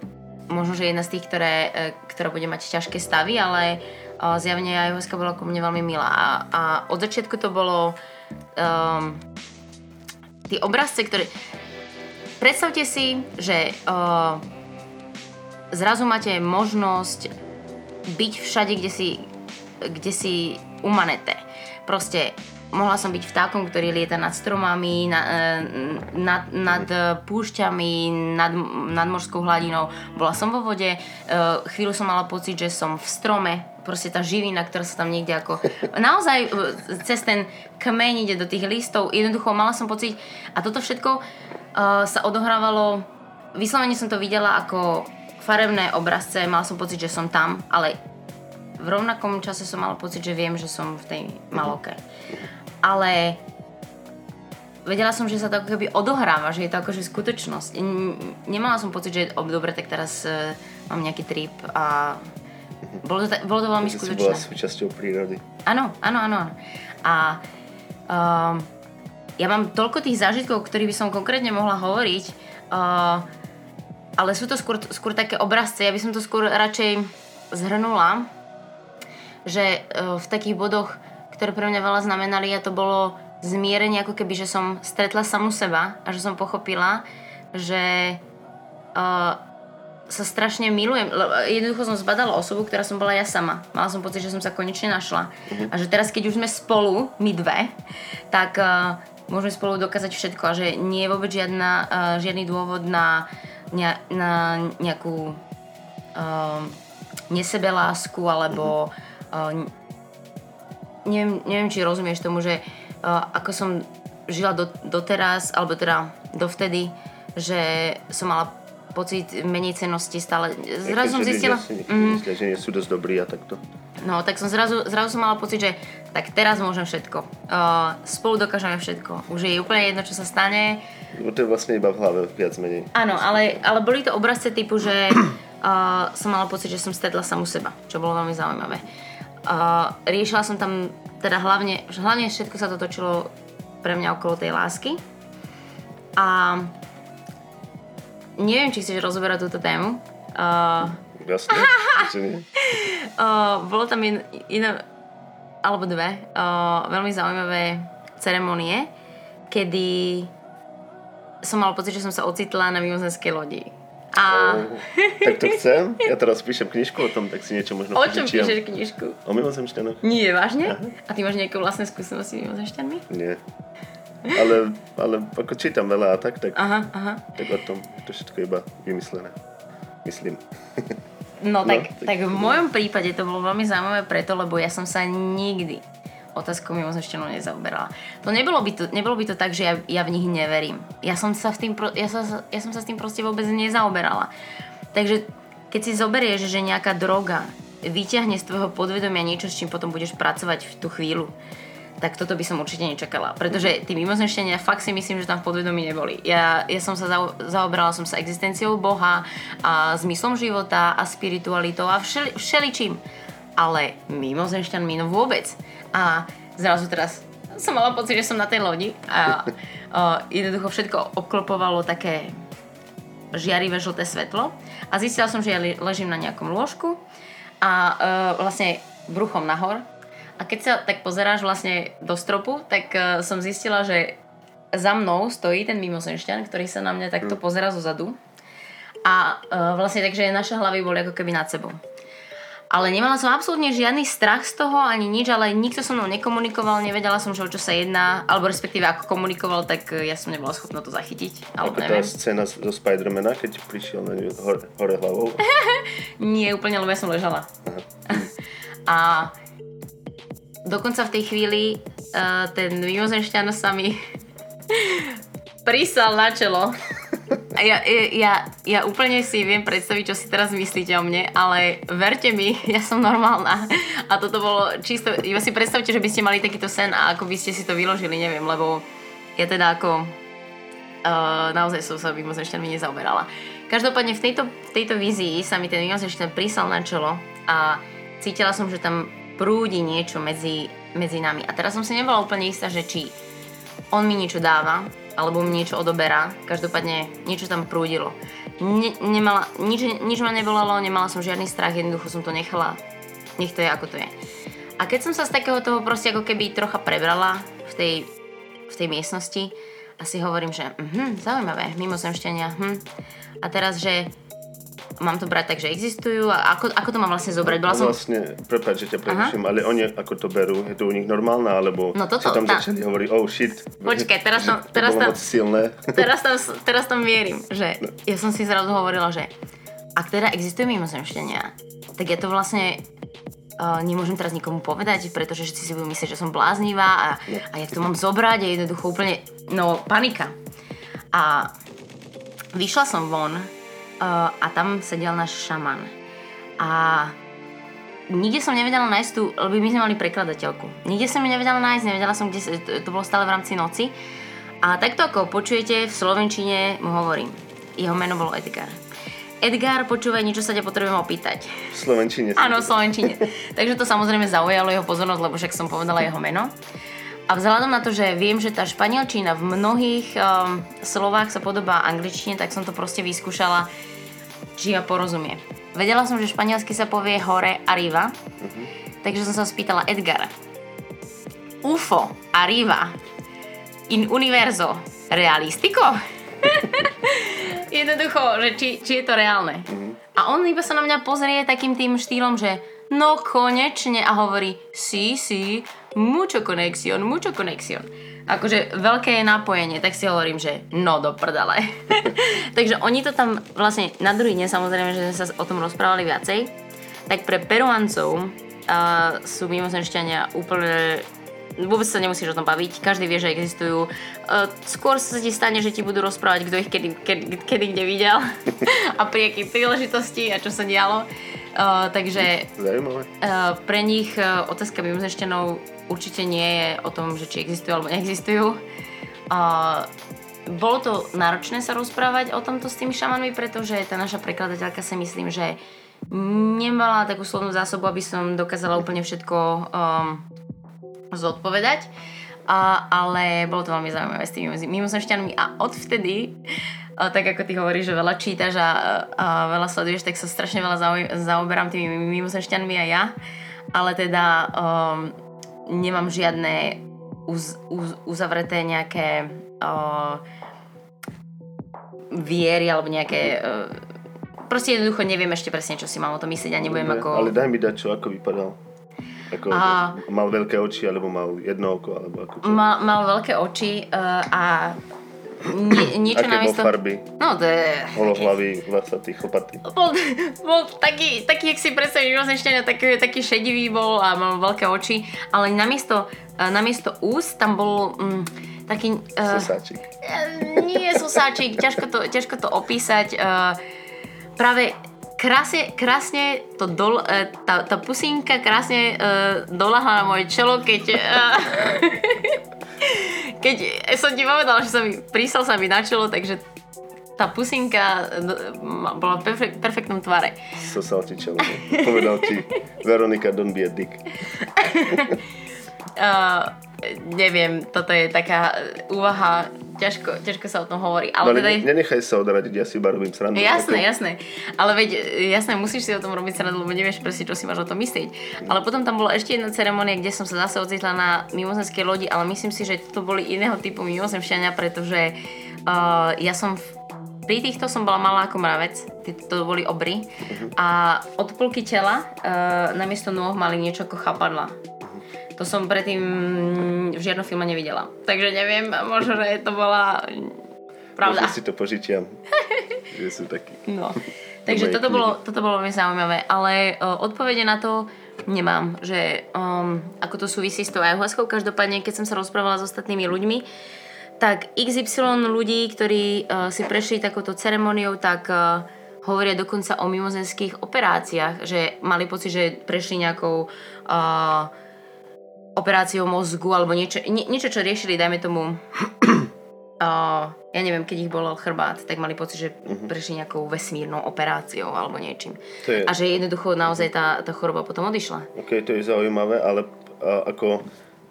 možno, že jedna z tých, ktoré, e, ktorá bude mať ťažké stavy, ale zjavne ayahuasca bola ku mne veľmi milá. A, a od začiatku to bolo um, tie obrazce, ktoré... Predstavte si, že uh, zrazu máte možnosť byť všade, kde si, kde si umanete. Proste mohla som byť vtákom, ktorý lieta nad stromami, na, e, nad, nad e, púšťami, nad, nad morskou hladinou. Bola som vo vode, e, chvíľu som mala pocit, že som v strome, proste tá živina, ktorá sa tam niekde ako... Naozaj cez ten kmeň ide do tých listov, jednoducho mala som pocit a toto všetko sa odohrávalo, vyslovene som to videla ako farebné obrazce, mala som pocit, že som tam, ale v rovnakom čase som mala pocit, že viem, že som v tej maloke. Ale vedela som, že sa to ako keby odohráva, že je to akože skutočnosť. Nemala som pocit, že oh, dobre, tak teraz uh, mám nejaký trip a bolo to, ta- bolo to veľmi
Si bola
skutočné.
súčasťou prírody.
Áno, áno. áno. A um, ja mám toľko tých zážitkov, o ktorých by som konkrétne mohla hovoriť, uh, ale sú to skôr, skôr také obrazce. Ja by som to skôr radšej zhrnula, že uh, v takých bodoch, ktoré pre mňa veľa znamenali, a to bolo zmierenie, ako keby, že som stretla samu seba a že som pochopila, že uh, sa strašne milujem. Jednoducho som zbadala osobu, ktorá som bola ja sama. Mala som pocit, že som sa konečne našla. A že teraz, keď už sme spolu, my dve, tak uh, môžeme spolu dokázať všetko a že nie je vôbec žiadna, uh, žiadny dôvod na, na, na nejakú uh, nesebelásku alebo uh, neviem, neviem, či rozumieš tomu, že uh, ako som žila do, doteraz, alebo teda dovtedy, že som mala pocit menej cennosti stále. Zrazu som zistila... Mm,
myslia, že nie sú dosť dobrí a takto.
No, tak som zrazu, zrazu som mala pocit, že tak teraz môžem všetko. Uh, spolu dokážeme všetko. Už je úplne jedno, čo sa stane.
Bo to je vlastne iba v hlave, viac menej.
Áno, ale, ale boli to obrazce typu, že uh, som mala pocit, že som stretla samu seba, čo bolo veľmi zaujímavé. Uh, riešila som tam, teda hlavne, hlavne všetko sa to točilo pre mňa okolo tej lásky. A neviem, či chceš rozoberať túto tému. Uh,
Jasne?
Uh, bolo tam in, iné, alebo dve, uh, veľmi zaujímavé ceremonie, kedy som mala pocit, že som sa ocitla na mimozenskej lodi. A
Oh, tak to chcem. Ja teraz píšem knižku o tom, tak si niečo možno
o čom
požičiam.
píšeš knižku?
O mimozemšťanoch?
Nie, vážne? A ty máš nejaké vlastné skúsenosti s mimozemšťanmi?
Nie. Ale, ale ako čítam veľa a tak, tak,
Aha, aha.
tak o tom to všetko iba vymyslené. Myslím.
No, tak,
tak-
tak v mojom prípade to bolo veľmi zaujímavé preto, lebo ja som sa nikdy otázkou mimozemšťanov nezaoberala. To nebolo by to, nebolo by to tak, že ja, ja v nich neverím. Ja som, sa v tým, ja, sa, ja som sa s tým proste vôbec nezaoberala. Takže keď si zoberieš, že nejaká droga vyťahne z tvojho podvedomia niečo, s čím potom budeš pracovať v tú chvíľu, tak toto by som určite nečakala. Pretože tí mimozemšťania fakt si myslím, že tam v podvedomí neboli. Ja, ja som sa zao, zaoberala som sa existenciou Boha a zmyslom života a spiritualitou a všeli, všeličím. Ale mimozemšťanmi no vôbec. A zrazu teraz som mala pocit, že som na tej lodi a uh, jednoducho všetko obklopovalo také žiarivé žlté svetlo. A zistila som, že ja le- ležím na nejakom lôžku a uh, vlastne bruchom nahor. A keď sa tak pozeráš vlastne do stropu, tak uh, som zistila, že za mnou stojí ten mimozemšťan, ktorý sa na mňa takto pozerá zo zadu. A uh, vlastne takže naše hlavy boli ako keby nad sebou. Ale nemala som absolútne žiadny strach z toho, ani nič, ale nikto so mnou nekomunikoval, nevedela som, že o čo sa jedná, alebo respektíve ako komunikoval, tak eh, ja som nebola schopná to zachytiť, alebo
Ako tá
neviem.
scéna z- zo Spidermana, keď prišiel na ňu hore, hore hlavou.
Nie úplne, lebo ja som ležala. A dokonca v tej chvíli uh, ten mimozemšťan sa mi prisal na čelo. Ja, ja, ja úplne si viem predstaviť, čo si teraz myslíte o mne, ale verte mi, ja som normálna. A toto bolo čisto, iba si predstavte, že by ste mali takýto sen a ako by ste si to vyložili, neviem, lebo ja teda ako uh, naozaj som sa mimozemšťanmi nezaoberala. Každopádne v tejto, v tejto vízii sa mi ten mimozemšťan prísal na čelo a cítila som, že tam prúdi niečo medzi, medzi nami. A teraz som si nebola úplne istá, že či on mi niečo dáva, alebo mi niečo odoberá. Každopádne niečo tam prúdilo. Ne, nemala, nič, nič ma nebolalo, nemala som žiadny strach, jednoducho som to nechala. Nech to je, ako to je. A keď som sa z takého toho proste ako keby trocha prebrala v tej, v tej miestnosti a si hovorím, že mhm, zaujímavé, mimozemšťania, hm. A teraz, že mám to brať tak, že existujú a ako, ako to mám vlastne zobrať? Bola som...
Vlastne, prepáč, že ťa preruším, ale oni ako to berú, je to u nich normálne, alebo
No toto,
si tam
tá-
začali hovoriť, oh shit.
Počkaj, teraz tam- teraz tam-
silné.
teraz tam, teraz tam mierim, že ja som si zrazu hovorila, že ak teda existujú mimozemšťania, tak ja to vlastne uh, nemôžem teraz nikomu povedať, pretože všetci si budú myslieť, že som bláznivá a, a jak to mám zobrať a jednoducho úplne, no panika. A vyšla som von a tam sedel náš šaman. A nikde som nevedela nájsť tú, lebo my sme mali prekladateľku. Nikde som ju nevedela nájsť, nevedela som, kde to, bolo stále v rámci noci. A takto ako počujete, v Slovenčine mu hovorím. Jeho meno bolo Edgar. Edgar, počúvaj, niečo sa ťa potrebujem opýtať.
V Slovenčine.
Áno, v Slovenčine. Takže to samozrejme zaujalo jeho pozornosť, lebo však som povedala jeho meno. A vzhľadom na to, že viem, že tá španielčina v mnohých um, slovách sa podobá angličtine, tak som to proste vyskúšala, či ma porozumie. Vedela som, že španielsky sa povie hore arriva, takže som sa spýtala Edgar. UFO, arriva. in univerzo realistico? Jednoducho, že či, či je to reálne. A on iba sa na mňa pozrie takým tým štýlom, že no konečne a hovorí sí, sí, mucho conexión, mucho conexión. Akože veľké napojenie, tak si hovorím, že no do prdale. Takže oni to tam vlastne na druhý deň samozrejme, že sme sa o tom rozprávali viacej, tak pre Peruancov uh, sú mimozemšťania úplne vôbec sa nemusíš o tom baviť, každý vie, že existujú. Uh, skôr sa ti stane, že ti budú rozprávať, kto ich kedy, kedy, kedy kde videl a pri akej príležitosti a čo sa dialo. Uh, takže uh, pre nich uh, otázka mimozemšťanov určite nie je o tom, že či existujú alebo neexistujú. Uh, bolo to náročné sa rozprávať o tomto s tými šamanmi, pretože tá naša prekladateľka si myslím, že nemala takú slovnú zásobu, aby som dokázala úplne všetko um, zodpovedať. A, ale bolo to veľmi zaujímavé s tými mimozemšťanmi a odvtedy, tak ako ty hovoríš, že veľa čítaš a, a veľa sleduješ, tak sa strašne veľa zauj- zaoberám tými mimozemšťanmi a ja. Ale teda um, nemám žiadne uz, uz, uzavreté nejaké uh, viery alebo nejaké... Uh, proste jednoducho neviem ešte presne, čo si mám o tom myslieť a nebudem
Dobre,
ako...
Ale daj mi dať, čo ako vypadal. Ako,
A-
mal veľké oči, alebo mal jedno oko, alebo ako čo?
Mal, mal veľké oči uh, a nie, niečo
Aké
namiesto...
farby?
No to je...
Holohlavý, vlasatý, chopatý.
Bol, bol taký, taký, jak si predstavíš, mimozemšťania, taký, taký šedivý bol a mal veľké oči, ale namiesto, uh, namiesto úst tam bol mm, taký... Uh,
Sosáčik.
nie sosáčik, ťažko to, ťažko to opísať. Uh, práve krásne, krásne to dol, uh, tá, tá pusínka krásne uh, dolahla na moje čelo, keď... Uh, keď som ti povedala, že sa mi, prísal sa mi na čelo, takže tá pusinka bola v perfek- perfektnom tvare.
Sosal ti čelo. Povedal ti, Veronika, don't be a dick.
Uh, neviem, toto je taká úvaha, ťažko, ťažko sa o tom hovorí.
No,
Ale
ale
teda
ne- nenechaj sa odradiť, ja si iba robím srandu.
Jasné,
Ako-
jasné. Ale veď, jasné, musíš si o tom robiť srandu, lebo nevieš presne, čo si máš o tom myslieť. Ale potom tam bola ešte jedna ceremonia, kde som sa zase ocitla na mimozemskej lodi, ale myslím si, že to boli iného typu mimozemšťania, pretože uh, ja som v, pri týchto som bola malá ako mravec, to boli obry a od polky tela uh, namiesto nôh mali niečo ako chapadla. To som predtým v žiadnom filme nevidela. Takže neviem, možno, že to bola pravda.
Možno si to požičiam. že sú takí.
No. Takže toto
knihy.
bolo, toto bolo veľmi zaujímavé, ale uh, odpovede na to nemám, že um, ako to súvisí s tou ayahuaskou. Každopádne, keď som sa rozprávala s ostatnými ľuďmi, tak XY ľudí, ktorí uh, si prešli takouto ceremoniou, tak uh, hovoria dokonca o mimozemských operáciách, že mali pocit, že prešli nejakou uh, operáciou mozgu alebo niečo, nie, niečo, čo riešili, dajme tomu uh, ja neviem, keď ich bolel chrbát, tak mali pocit, že prešli nejakou vesmírnou operáciou alebo niečím.
To je-
A že jednoducho naozaj tá, tá choroba potom odišla.
OK, to je zaujímavé, ale a, ako,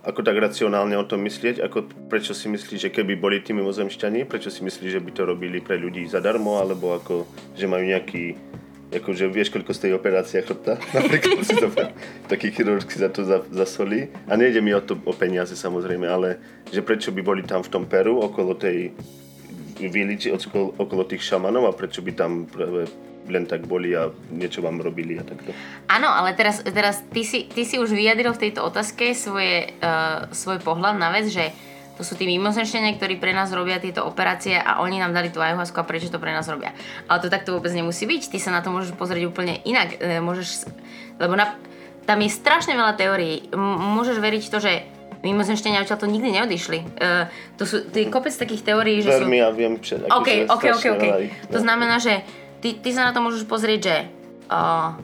ako tak racionálne o tom myslieť, ako prečo si myslíš, že keby boli tí mimozemšťani, prečo si myslíš, že by to robili pre ľudí zadarmo, alebo ako, že majú nejaký, akože vieš, koľko stojí operácia chrbta? Napríklad si to taký chirurg si za to za, zasolí. A nejde mi o to o peniaze samozrejme, ale že prečo by boli tam v tom Peru okolo tej viliči, okolo, okolo tých šamanov a prečo by tam práve len tak boli a niečo vám robili a takto.
Áno, ale teraz, teraz ty, si, ty si už vyjadril v tejto otázke svoje, uh, svoj pohľad na vec, že to sú tí mimozemšťania, ktorí pre nás robia tieto operácie a oni nám dali tú ayahuasku a prečo to pre nás robia. Ale to takto vôbec nemusí byť. Ty sa na to môžeš pozrieť úplne inak. E, môžeš, lebo na, tam je strašne veľa teórií. M- môžeš veriť to, že mimozemšťania odtiaľ to nikdy neodišli. Uh, to sú to je kopec takých teórií, že sú...
Veľmi ja viem, že
OK,
akože
OK, OK,
strašne
OK.
veľa ich,
To
no.
znamená, že ty, ty sa na to môžeš pozrieť, že uh,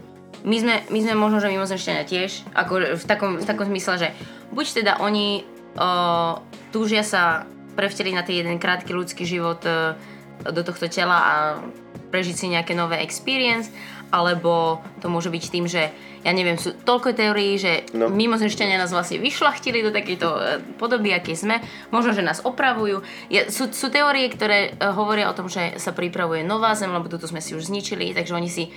my, sme, my sme možno, že mimozemšťania tiež, ako v takom, v takom zmysle, že buď teda oni uh, túžia sa prevteliť na ten jeden krátky ľudský život uh, do tohto tela a prežiť si nejaké nové experience, alebo to môže byť tým, že ja neviem, sú toľko teórií, že no. Mimozemšťania nás vlastne vyšlachtili do takejto e, podoby, aké sme. Možno, že nás opravujú. Je, sú, sú teórie, ktoré e, hovoria o tom, že sa pripravuje nová zem, lebo túto sme si už zničili, takže oni si e,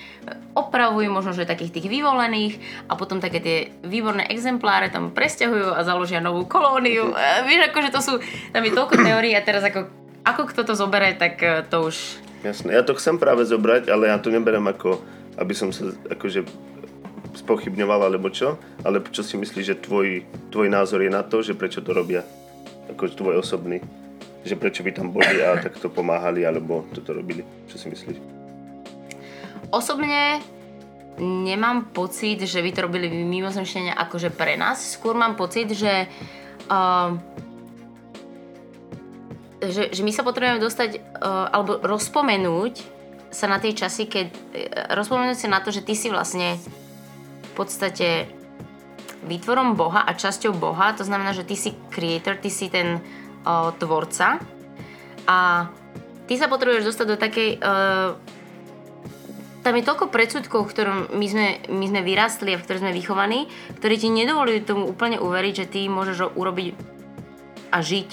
opravujú možno, že takých tých vyvolených a potom také tie výborné exempláre tam presťahujú a založia novú kolóniu. E, vieš, akože to sú, tam je toľko teórií a teraz ako, ako kto to zoberie, tak to už
Jasné, ja to chcem práve zobrať, ale ja to neberem ako, aby som sa akože spochybňoval alebo čo, ale čo si myslíš, že tvoj, tvoj názor je na to, že prečo to robia? Ako tvoj osobný. Že prečo by tam boli a takto pomáhali alebo toto robili. Čo si myslíš?
Osobne nemám pocit, že by to robili mimozemšťania akože pre nás. Skôr mám pocit, že, uh, že, že my sa potrebujeme dostať uh, alebo rozpomenúť sa na tie časy, keď uh, rozpomenúť sa na to, že ty si vlastne v podstate výtvorom Boha a časťou Boha, to znamená, že ty si creator, ty si ten uh, tvorca a ty sa potrebuješ dostať do takej uh, tam je toľko predsudkov, v ktorom my sme, my sme vyrastli a v ktorej sme vychovaní, ktorí ti nedovolujú tomu úplne uveriť, že ty môžeš urobiť a žiť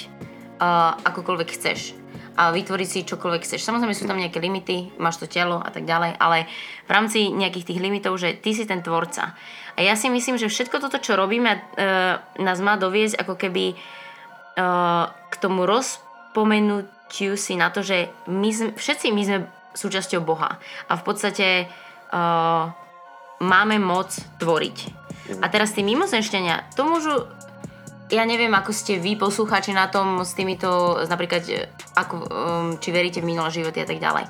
uh, akokoľvek chceš a vytvoriť si čokoľvek chceš. Samozrejme sú tam nejaké limity, máš to telo a tak ďalej, ale v rámci nejakých tých limitov, že ty si ten tvorca. A ja si myslím, že všetko toto, čo robíme, uh, nás má doviesť ako keby uh, k tomu rozpomenutiu si na to, že my sme, všetci my sme súčasťou Boha. A v podstate uh, máme moc tvoriť. A teraz tí mimozemšťania, to môžu ja neviem, ako ste vy poslucháči na tom s týmito, napríklad, e, ako, um, či veríte v minulé životy a tak ďalej.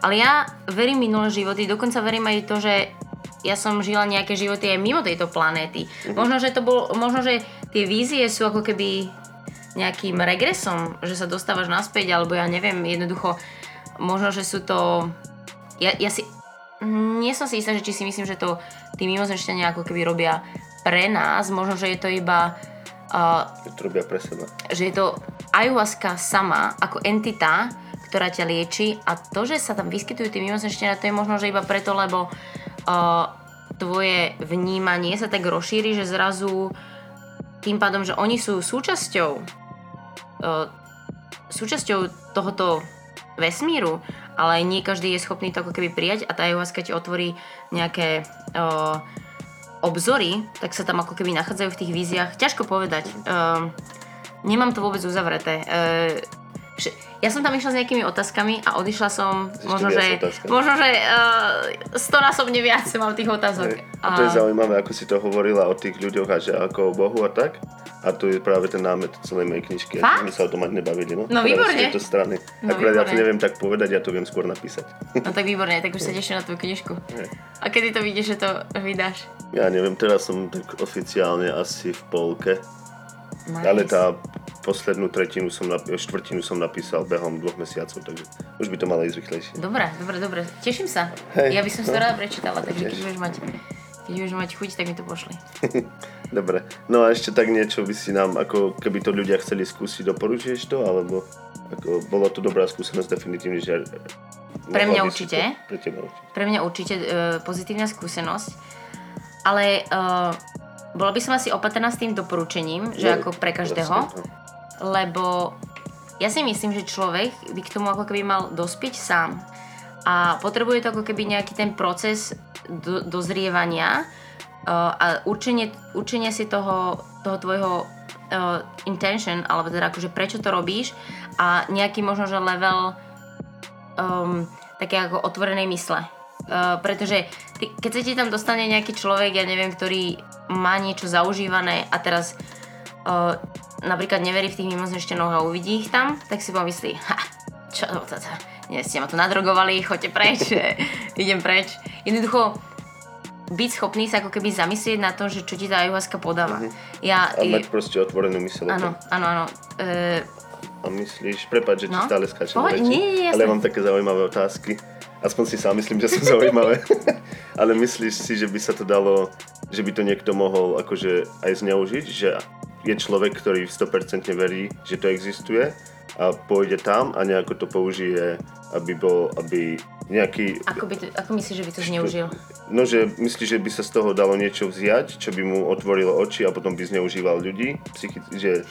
Ale ja verím minulé životy, dokonca verím aj to, že ja som žila nejaké životy aj mimo tejto planéty. Možno, že to bol, možno, že tie vízie sú ako keby nejakým regresom, že sa dostávaš naspäť, alebo ja neviem, jednoducho, možno, že sú to... Ja, ja si... Nie som si istá, že či si myslím, že to tí mimozemšťania ako keby robia pre nás, možno, že je to iba uh,
to robia pre seba.
že je to ayahuasca sama ako entita, ktorá ťa lieči a to, že sa tam vyskytujú tí mimozemšťania, to je možno, že iba preto, lebo uh, tvoje vnímanie sa tak rozšíri, že zrazu tým pádom, že oni sú súčasťou uh, súčasťou tohoto vesmíru, ale nie každý je schopný to ako keby prijať a tá ayahuasca ti otvorí nejaké uh, obzory, tak sa tam ako keby nachádzajú v tých víziách. Ťažko povedať. Uh, nemám to vôbec uzavreté. Uh, ja som tam išla s nejakými otázkami a odišla som
Ešte
možno, že,
otázkami.
možno, že uh, stonásobne viac mám tých otázok.
Hej. A to je zaujímavé, ako si to hovorila o tých ľuďoch a že ako o Bohu a tak. A tu je práve ten námet celej mojej knižky.
Fakt?
My sa o tom ani nebavili, no.
No, výborne.
Z strany.
No,
Akurát ja to neviem tak povedať, ja to viem skôr napísať.
No tak výborne, tak už sa teším na tvoju knižku.
Hej.
A kedy to vidíš, že to vydáš?
Ja neviem, teraz som tak oficiálne asi v polke,
Nice.
ale tá poslednú tretinu som, nap- štvrtinu som napísal behom dvoch mesiacov, takže už by to malo ísť rýchlejšie.
Dobre, dobre, dobre. Teším sa.
Hej,
ja by som si to
no.
rada prečítala, takže keď budeš mať, keď budeš mať chuť, tak mi to pošli.
Dobre, no a ešte tak niečo by si nám, ako keby to ľudia chceli skúsiť, doporučuješ to, alebo ako, bolo to dobrá skúsenosť definitívne, že...
Pre mňa určite.
Pre teba určite.
Pre mňa určite e, pozitívna skúsenosť, ale e, bola by som asi opatrná s tým doporučením, že ako pre každého, lebo ja si myslím, že človek by k tomu ako keby mal dospieť sám a potrebuje to ako keby nejaký ten proces do, dozrievania uh, a určenie, určenie si toho, toho tvojho uh, intention, alebo teda akože prečo to robíš a nejaký možno, že level um, také ako otvorenej mysle. Uh, pretože ty, keď sa ti tam dostane nejaký človek, ja neviem, ktorý má niečo zaužívané a teraz uh, napríklad neverí v tých mimozemšťanoch a uvidí ich tam, tak si pomyslí, ha, čo to, to, to, nie ste ma tu nadrogovali, choďte preč, idem preč. Jednoducho, byť schopný sa ako keby zamyslieť na to, že čo ti tá ayahuasca podáva. Ja,
A mať proste otvorenú myseľ.
áno, áno, áno. Uh,
A myslíš, prepáč, že ti
No.
stále skáčem
Pohode,
do reči,
nie,
ale ja mám také zaujímavé otázky. Aspoň si sám myslím, že sú zaujímavé. ale myslíš si, že by sa to dalo, že by to niekto mohol akože aj zneužiť, že je človek, ktorý 100% verí, že to existuje a pôjde tam a nejako to použije, aby bol, aby nejaký...
Ako, by to, ako myslíš, že by to zneužil?
No, že myslíš, že by sa z toho dalo niečo vziať, čo by mu otvorilo oči a potom by zneužíval ľudí, psychi- že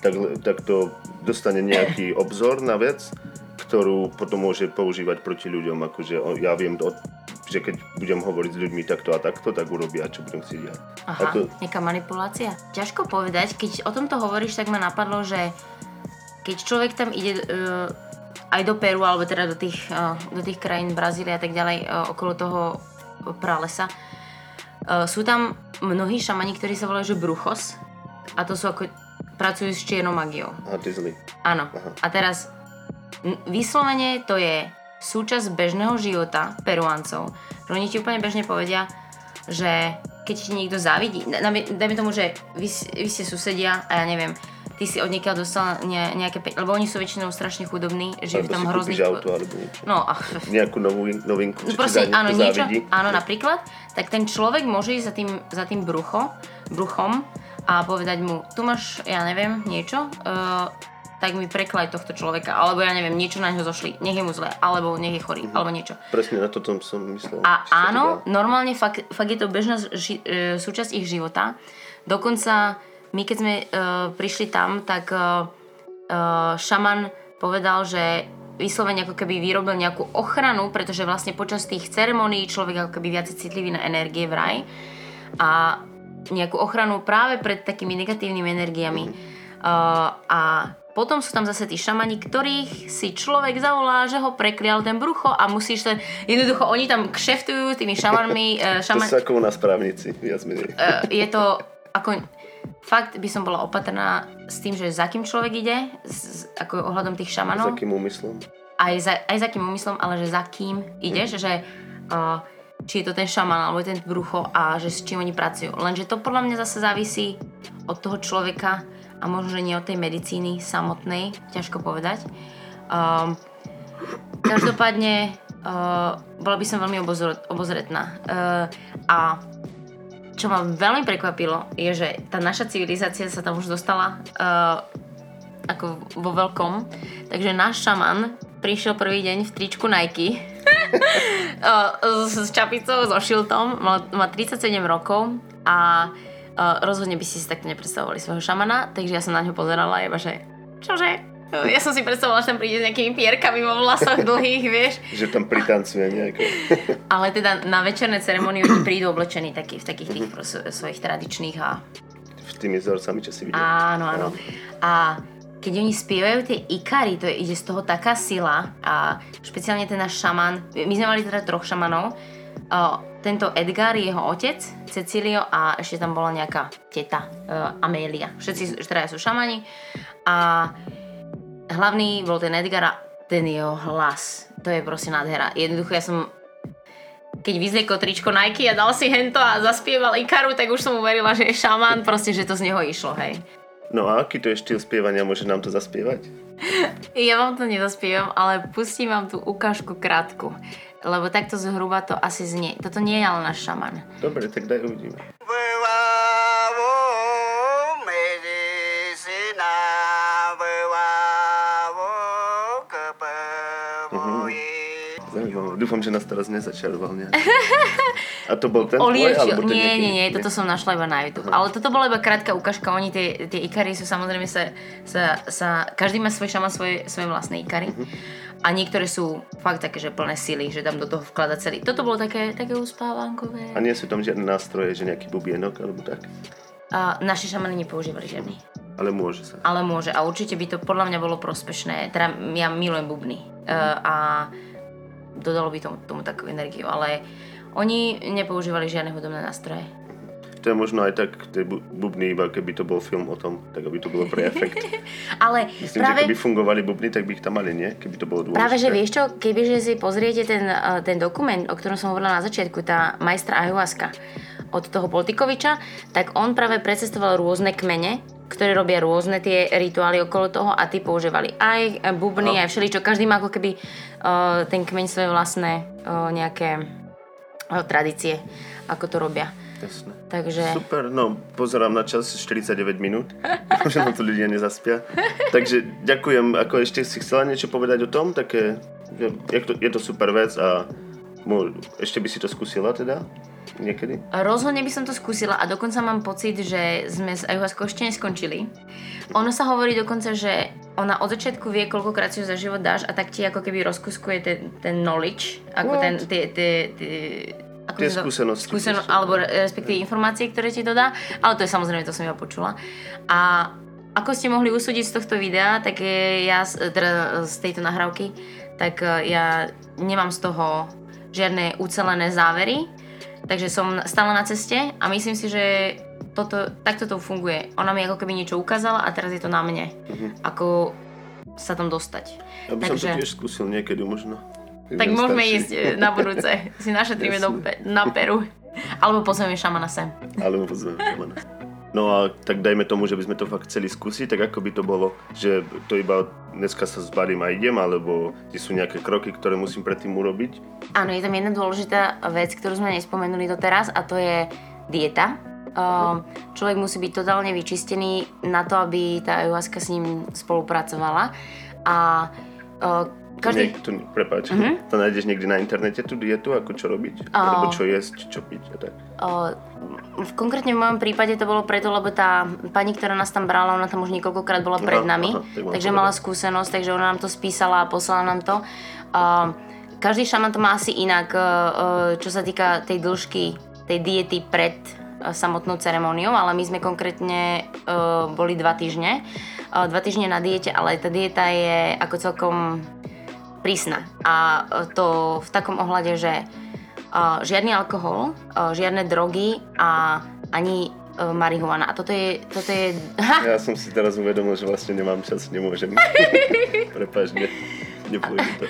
tak, tak to dostane nejaký obzor na vec, ktorú potom môže používať proti ľuďom, akože ja viem, o, že keď budem hovoriť s ľuďmi takto a takto, tak urobia, čo budem chcieť ja.
Aha,
Ako,
nejaká manipulácia? Ťažko povedať, keď o tomto hovoríš, tak ma napadlo, že keď človek tam ide uh, aj do Peru, alebo teda do tých, uh, do tých krajín Brazílie a tak ďalej, uh, okolo toho pralesa, uh, sú tam mnohí šamani, ktorí sa volajú, že bruchos. A to sú ako, pracujú s čiernou magiou.
a ty zlý.
Áno. A teraz n- vyslovene to je súčasť bežného života Peruancov. Že oni ti úplne bežne povedia, že keď ti niekto závidí, dajme tomu, že vy, vy ste susedia a ja neviem, ty si od niekiaľ dostal ne, nejaké pe- lebo oni sú väčšinou strašne chudobní, žijú tam
kúpiš auto alebo niečo.
No, a
Nejakú novú novinku, čo
proste, áno, niečo,
závidí.
áno, napríklad, tak ten človek môže ísť za tým, za tým brucho, bruchom a povedať mu, tu máš, ja neviem, niečo, uh, tak mi preklaj tohto človeka, alebo ja neviem, niečo na neho zošli, nech je mu zle, alebo nech je chorý, alebo niečo.
Presne na toto som myslel.
A
to
áno, normálne fakt, fakt je to bežná ži, e, súčasť ich života. Dokonca my keď sme e, prišli tam, tak e, e, šaman povedal, že vyslovene ako keby vyrobil nejakú ochranu, pretože vlastne počas tých ceremonií človek ako keby viac citlivý na energie vraj a nejakú ochranu práve pred takými negatívnymi energiami. Uh, a potom sú tam zase tí šamani, ktorých si človek zavolá, že ho preklial ten brucho a musíš sa... Jednoducho, oni tam kšeftujú tými šamanmi. Uh,
To
šaman,
sú ako u nás právnici, viac menej.
uh, je to ako... Fakt by som bola opatrná s tým, že za kým človek ide, s, ako ohľadom tých
S
šamanov
akým úmyslom?
aj za, aj za kým úmyslom, ale že za kým ideš, že uh, či je to ten šaman alebo ten brucho a že s čím oni pracujú. Lenže to podľa mňa zase závisí od toho človeka a možno, že nie od tej medicíny samotnej, ťažko povedať. Um, každopádne uh, bola by som veľmi obozor, obozretná. Uh, a čo ma veľmi prekvapilo, je, že tá naša civilizácia sa tam už dostala uh, ako vo veľkom. Takže náš šaman prišiel prvý deň v tričku Nike s, čapicou, so šiltom, má 37 rokov a uh, rozhodne by ste si takto nepredstavovali svojho šamana, takže ja som na ňo pozerala iba, že čože? Ja som si predstavovala, že tam príde s nejakými pierkami vo vlasoch dlhých, vieš.
Že tam pritancuje nejako.
Ale teda na večerné ceremonie oni prídu oblečení taký, v takých tých mm-hmm. svojich tradičných a
S tými vzorcami, čo si videl.
Áno, áno. A keď oni spievajú tie ikary, to je, ide z toho taká sila a špeciálne ten náš šaman, my sme mali teda troch šamanov, tento Edgar, jeho otec, Cecilio a ešte tam bola nejaká teta, Amélia. Všetci teda sú šamani a hlavný bol ten Edgar a ten jeho hlas, to je proste nádhera. Jednoducho ja som keď vyzliekol tričko Nike a dal si hento a zaspieval Ikaru, tak už som uverila, že je šaman, proste, že to z neho išlo, hej.
No a aký to je štýl spievania? Môže nám to zaspievať?
Ja vám to nezaspievam, ale pustím vám tú ukážku krátku. Lebo takto zhruba to asi znie. Toto nie je ale náš šaman.
Dobre, tak daj uvidíme.
Kepavoji.
Zaujímavé. Dúfam, že nás teraz nezačaroval nejak. A to bol ten tvoj,
Oliešil.
alebo ten
Nie, nie, nie, toto som našla iba na YouTube. Ale toto bola iba krátka ukážka. Oni tie, tie ikary sú samozrejme sa, sa, sa každý má svoj šaman, svoje, svoje vlastné ikary. A niektoré sú fakt také, že plné sily, že tam do toho vklada celý. Toto bolo také, také uspávankové.
A nie sú tam žiadne nástroje, že nejaký bubienok alebo tak?
A naši šamani nepoužívali žiadny.
Ale môže sa.
Ale môže a určite by to podľa mňa bolo prospešné. Teda ja milujem bubny uh, a dodalo by tomu, tomu takú energiu, ale oni nepoužívali žiadne hudobné nástroje.
To je možno aj tak, tie bu- bubny, iba keby to bol film o tom, tak aby to bolo pre efekt.
Ale
Myslím,
práve,
že keby fungovali bubny, tak by ich tam mali, nie? Keby to bolo dôležité.
práve že vieš čo, kebyže si pozriete ten, uh, ten dokument, o ktorom som hovorila na začiatku, tá majstra ayahuasca od toho Poltikoviča, tak on práve precestoval rôzne kmene, ktoré robia rôzne tie rituály okolo toho a tí používali aj bubny,
Aha.
aj všeličo. Každý má ako keby uh, ten kmeň svoje vlastné uh, nejaké uh, tradície, ako to robia.
Jasné.
Takže...
Super, no pozerám na čas 49 minút, že nám to ľudia nezaspia. Takže ďakujem, ako ešte si chcela niečo povedať o tom, také, že je to, je to super vec a mo- ešte by si to skúsila teda niekedy?
Rozhodne by som to skúsila a dokonca mám pocit, že sme s ayahuaskou ešte neskončili. Ono sa hovorí dokonca, že ona od začiatku vie, koľkokrát si ju za život dáš a tak ti ako keby rozkuskuje ten, ten knowledge, ako
What?
ten, tie, tie, tie, ako
Tie
to-
skúsenosti
skúseno, alebo re- respektíve informácie, ktoré ti dodá, ale to je samozrejme, to som ja počula. A ako ste mohli usúdiť z tohto videa, tak je ja, teda z tejto nahrávky, tak e, ja nemám z toho žiadne ucelené závery, takže som stále na ceste a myslím si, že toto, takto to funguje. Ona mi ako keby niečo ukázala a teraz je to na mne, ako sa tam dostať.
Ja by som to
Takže-
tiež skúsil niekedy možno.
Tak môžeme
starší.
ísť e, na budúce, si našetríme do, na Peru. Alebo pozveme šamana sem.
Alebo pozveme šamana. No a tak dajme tomu, že by sme to fakt chceli skúsiť, tak ako by to bolo, že to iba dneska sa zbalím a idem, alebo tie sú nejaké kroky, ktoré musím predtým urobiť.
Áno, je tam jedna dôležitá vec, ktorú sme nespomenuli doteraz a to je dieta. Um, človek musí byť totálne vyčistený na to, aby tá ayahuasca s ním spolupracovala. A uh, každý...
Nie, to, prepáč, to nájdeš niekde na internete, tú dietu, ako čo robiť?
Á.
Alebo čo jesť, čo piť a tak.
Uh, v konkrétne v mojom prípade to bolo preto, lebo tá pani, ktorá nás tam brala, ona tam už niekoľkokrát bola
Aha,
pred nami,
aha, tak
takže mala skúsenosť, takže ona nám to spísala a poslala nám to. Uh, každý šaman to má asi inak, uh, uh, čo sa týka tej dĺžky, tej diety pred uh, samotnou ceremóniou, ale my sme konkrétne uh, boli dva týždne, uh, dva týždne na diete, ale tá dieta je ako celkom prísna. A uh, to v takom ohľade, že uh, žiadny alkohol, uh, žiadne drogy a ani marihuana. A toto je, toto je, ha,
Ja som si teraz uvedomil, že vlastne nemám čas, nemôžem. Prepáč, ne, nepôjde to.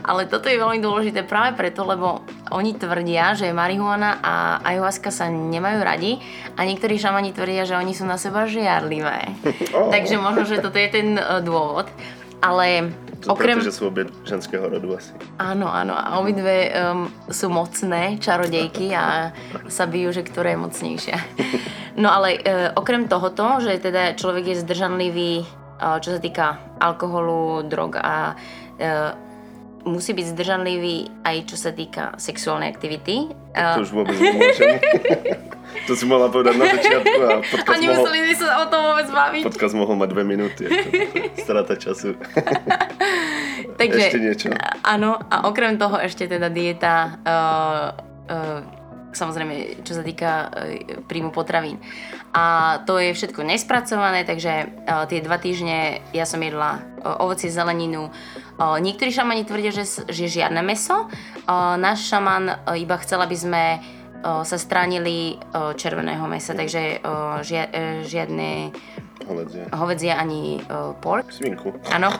ale toto je veľmi dôležité práve preto, lebo oni tvrdia, že marihuana a ayahuasca sa nemajú radi a niektorí šamani tvrdia, že oni sú na seba žiarlivé.
Oh.
Takže možno, že toto je ten dôvod. Ale
To
okrem...
preto, že sú obie ženského rodu asi.
Áno, áno. A obidve um, sú mocné čarodejky a sa bijú, že ktorá je mocnejšia. No ale uh, okrem tohoto, že teda človek je zdržanlivý, uh, čo sa týka alkoholu, drog a uh, musí byť zdržanlivý aj čo sa týka sexuálnej aktivity.
To
Uh,
už vôbec nemôžem. to si mohla povedať na začiatku a podcast mohol,
nemuseli sme sa o tom vôbec baviť.
podcast mohol mať dve minúty. ako Strata času.
Takže,
Ešte niečo?
Áno, a okrem toho ešte teda dieta, uh, uh, samozrejme, čo sa týka uh, príjmu potravín. A to je všetko nespracované, takže uh, tie dva týždne ja som jedla uh, ovocie, zeleninu. Niektorí šamani tvrdia, že, že žiadne meso. Náš šaman iba chcel, aby sme sa stránili uh, červeného mesa, takže žia, uh, žiadne
Holedzie.
hovedzie ani pork.
Svinku.
Áno.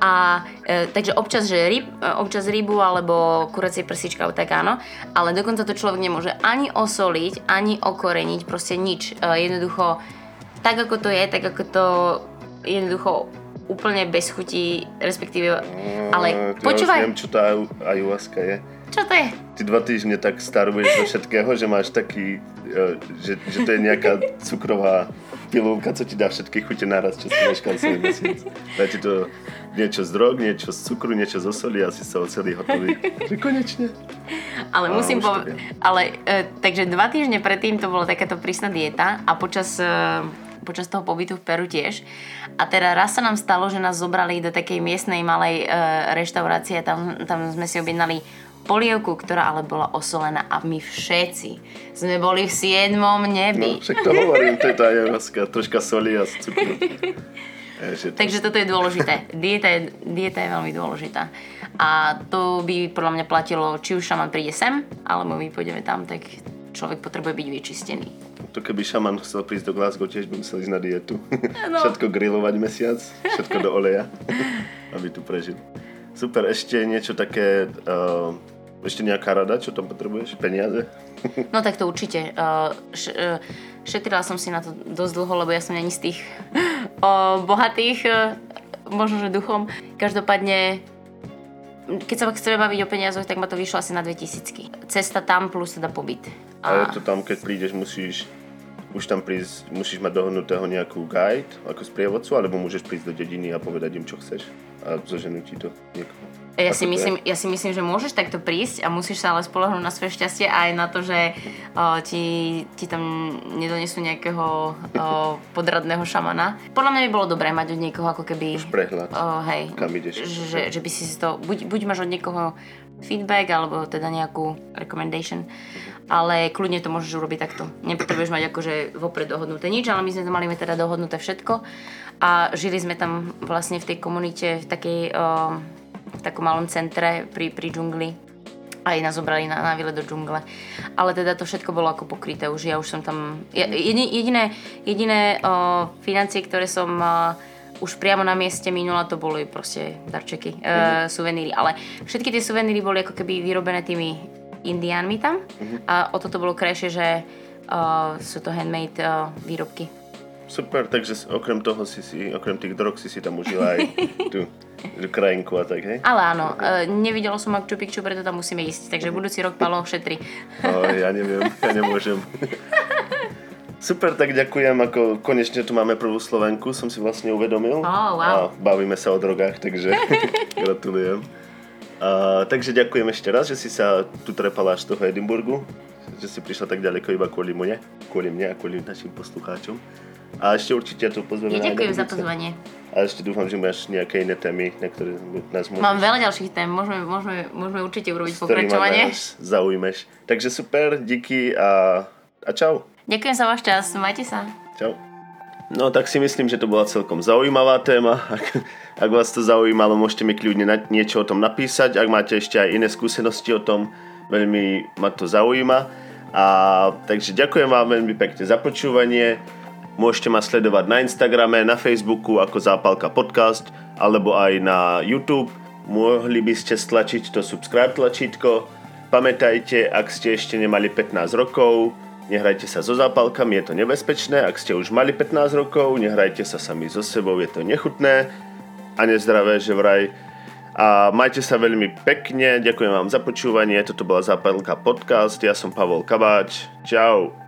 A e, takže občas, že ryb, e, občas rybu alebo kuracie prsička, tak áno. Ale dokonca to človek nemôže ani osoliť, ani okoreniť, proste nič. E, jednoducho, tak ako to je, tak ako to jednoducho úplne bez chutí, respektíve, ale
Ja
počúvaj,
viem, čo tá ayahuasca je.
Čo to je?
Ty dva týždne tak staruješ zo všetkého, že máš taký, e, že, že to je nejaká cukrová pilulka, co ti dá všetky chute naraz, čo si meškal celý mesiac. Dá ti to niečo z drog, niečo z cukru, niečo zo soli a si sa celý hotový. Že konečne.
Ale musím povedať, ale e, takže dva týždne predtým to bola takáto prísna dieta a počas, e, počas toho pobytu v Peru tiež. A teda raz sa nám stalo, že nás zobrali do takej miestnej malej e, reštaurácie, tam, tam sme si objednali polievku, ktorá ale bola osolená a my všetci sme boli v siedmom
No,
nebi.
však to hovorím, to je tá ayahuasca, troška soli a cukru. E, to-
Takže toto je dôležité. Dieta je, dieta je veľmi dôležitá. A to by podľa mňa platilo, či už šaman príde sem, alebo my pôjdeme tam, tak človek potrebuje byť vyčistený.
To keby šaman chcel prísť do Glasgow, tiež by musel ísť na dietu.
No.
Všetko grilovať mesiac, všetko do oleja, aby tu prežil. Super, ešte niečo také, uh, ešte nejaká rada, čo tam potrebuješ? Peniaze?
No tak to určite. Š, uh, šetrila som si na to dosť dlho, lebo ja som není z tých bohatých, uh, možno že duchom. Každopádne, keď sa chceme baviť o peniazoch, tak ma to vyšlo asi na 2000. Cesta tam plus teda pobyt.
A je to tam, keď prídeš, musíš už tam prísť, musíš mať dohodnutého nejakú guide ako sprievodcu, alebo môžeš prísť do dediny a povedať im, čo chceš a zoženú ti to niekoho.
Ja si, myslím, ja si myslím, že môžeš takto prísť a musíš sa ale spolahnúť na svoje šťastie aj na to, že uh, ti, ti tam nedonesú nejakého uh, podradného šamana. Podľa mňa by bolo dobré mať od niekoho ako keby...
Už prehľad.
Uh, hej,
Kam ideš.
Že, že by si si to... Buď, buď máš od niekoho feedback, alebo teda nejakú recommendation, ale kľudne to môžeš urobiť takto. Nepotrebuješ mať akože vopred dohodnuté nič, ale my sme to mali teda dohodnuté všetko a žili sme tam vlastne v tej komunite, v takej... Uh, v takom malom centre pri, pri džungli. Aj nás zobrali na, na výlet do džungle. Ale teda to všetko bolo ako pokryté už. Ja už som tam... Jediné jediné, uh, financie, ktoré som uh, už priamo na mieste minula, to boli proste darčeky, uh, suveníry. Ale všetky tie suveníry boli ako keby vyrobené tými indiánmi tam. A o toto bolo krajšie, že uh, sú to handmade uh, výrobky.
Super, takže okrem toho si si, okrem tých drog si si tam užila aj tú krajinku a tak, hej?
Ale áno, uh, nevidela som Machu Picchu, preto tam musíme ísť. Takže budúci rok Palo šetri.
O, ja neviem, ja nemôžem. Super, tak ďakujem, ako konečne tu máme prvú Slovenku, som si vlastne uvedomil.
Oh, wow.
A bavíme sa o drogách, takže gratulujem. A, takže ďakujem ešte raz, že si sa tu trepala až z toho Edinburgu, že si prišla tak ďaleko iba kvôli mne, kvôli mne a kvôli našim poslucháčom. A ešte určite tu pozveme
Ja ďakujem za pozvanie.
A ešte dúfam, že máš nejaké iné témy, na ktoré nás môžeš
Mám veľa ďalších tém, môžeme, môžeme, môžeme určite urobiť pokračovanie.
nás zaujmeš. Takže super, díky a, a čau.
Ďakujem za váš čas, majte sa.
Čau. No tak si myslím, že to bola celkom zaujímavá téma. Ak, ak vás to zaujímalo, môžete mi kľudne na, niečo o tom napísať. Ak máte ešte aj iné skúsenosti o tom, veľmi ma to zaujíma. A, takže ďakujem vám veľmi pekne za počúvanie. Môžete ma sledovať na Instagrame, na Facebooku ako Zápalka podcast, alebo aj na YouTube. Mohli by ste stlačiť to subscribe tlačítko. Pamätajte, ak ste ešte nemali 15 rokov, nehrajte sa so zápalkami, je to nebezpečné. Ak ste už mali 15 rokov, nehrajte sa sami so sebou, je to nechutné a nezdravé, že vraj. A majte sa veľmi pekne, ďakujem vám za počúvanie, toto bola Zápalka podcast, ja som Pavol Kabáč, čau.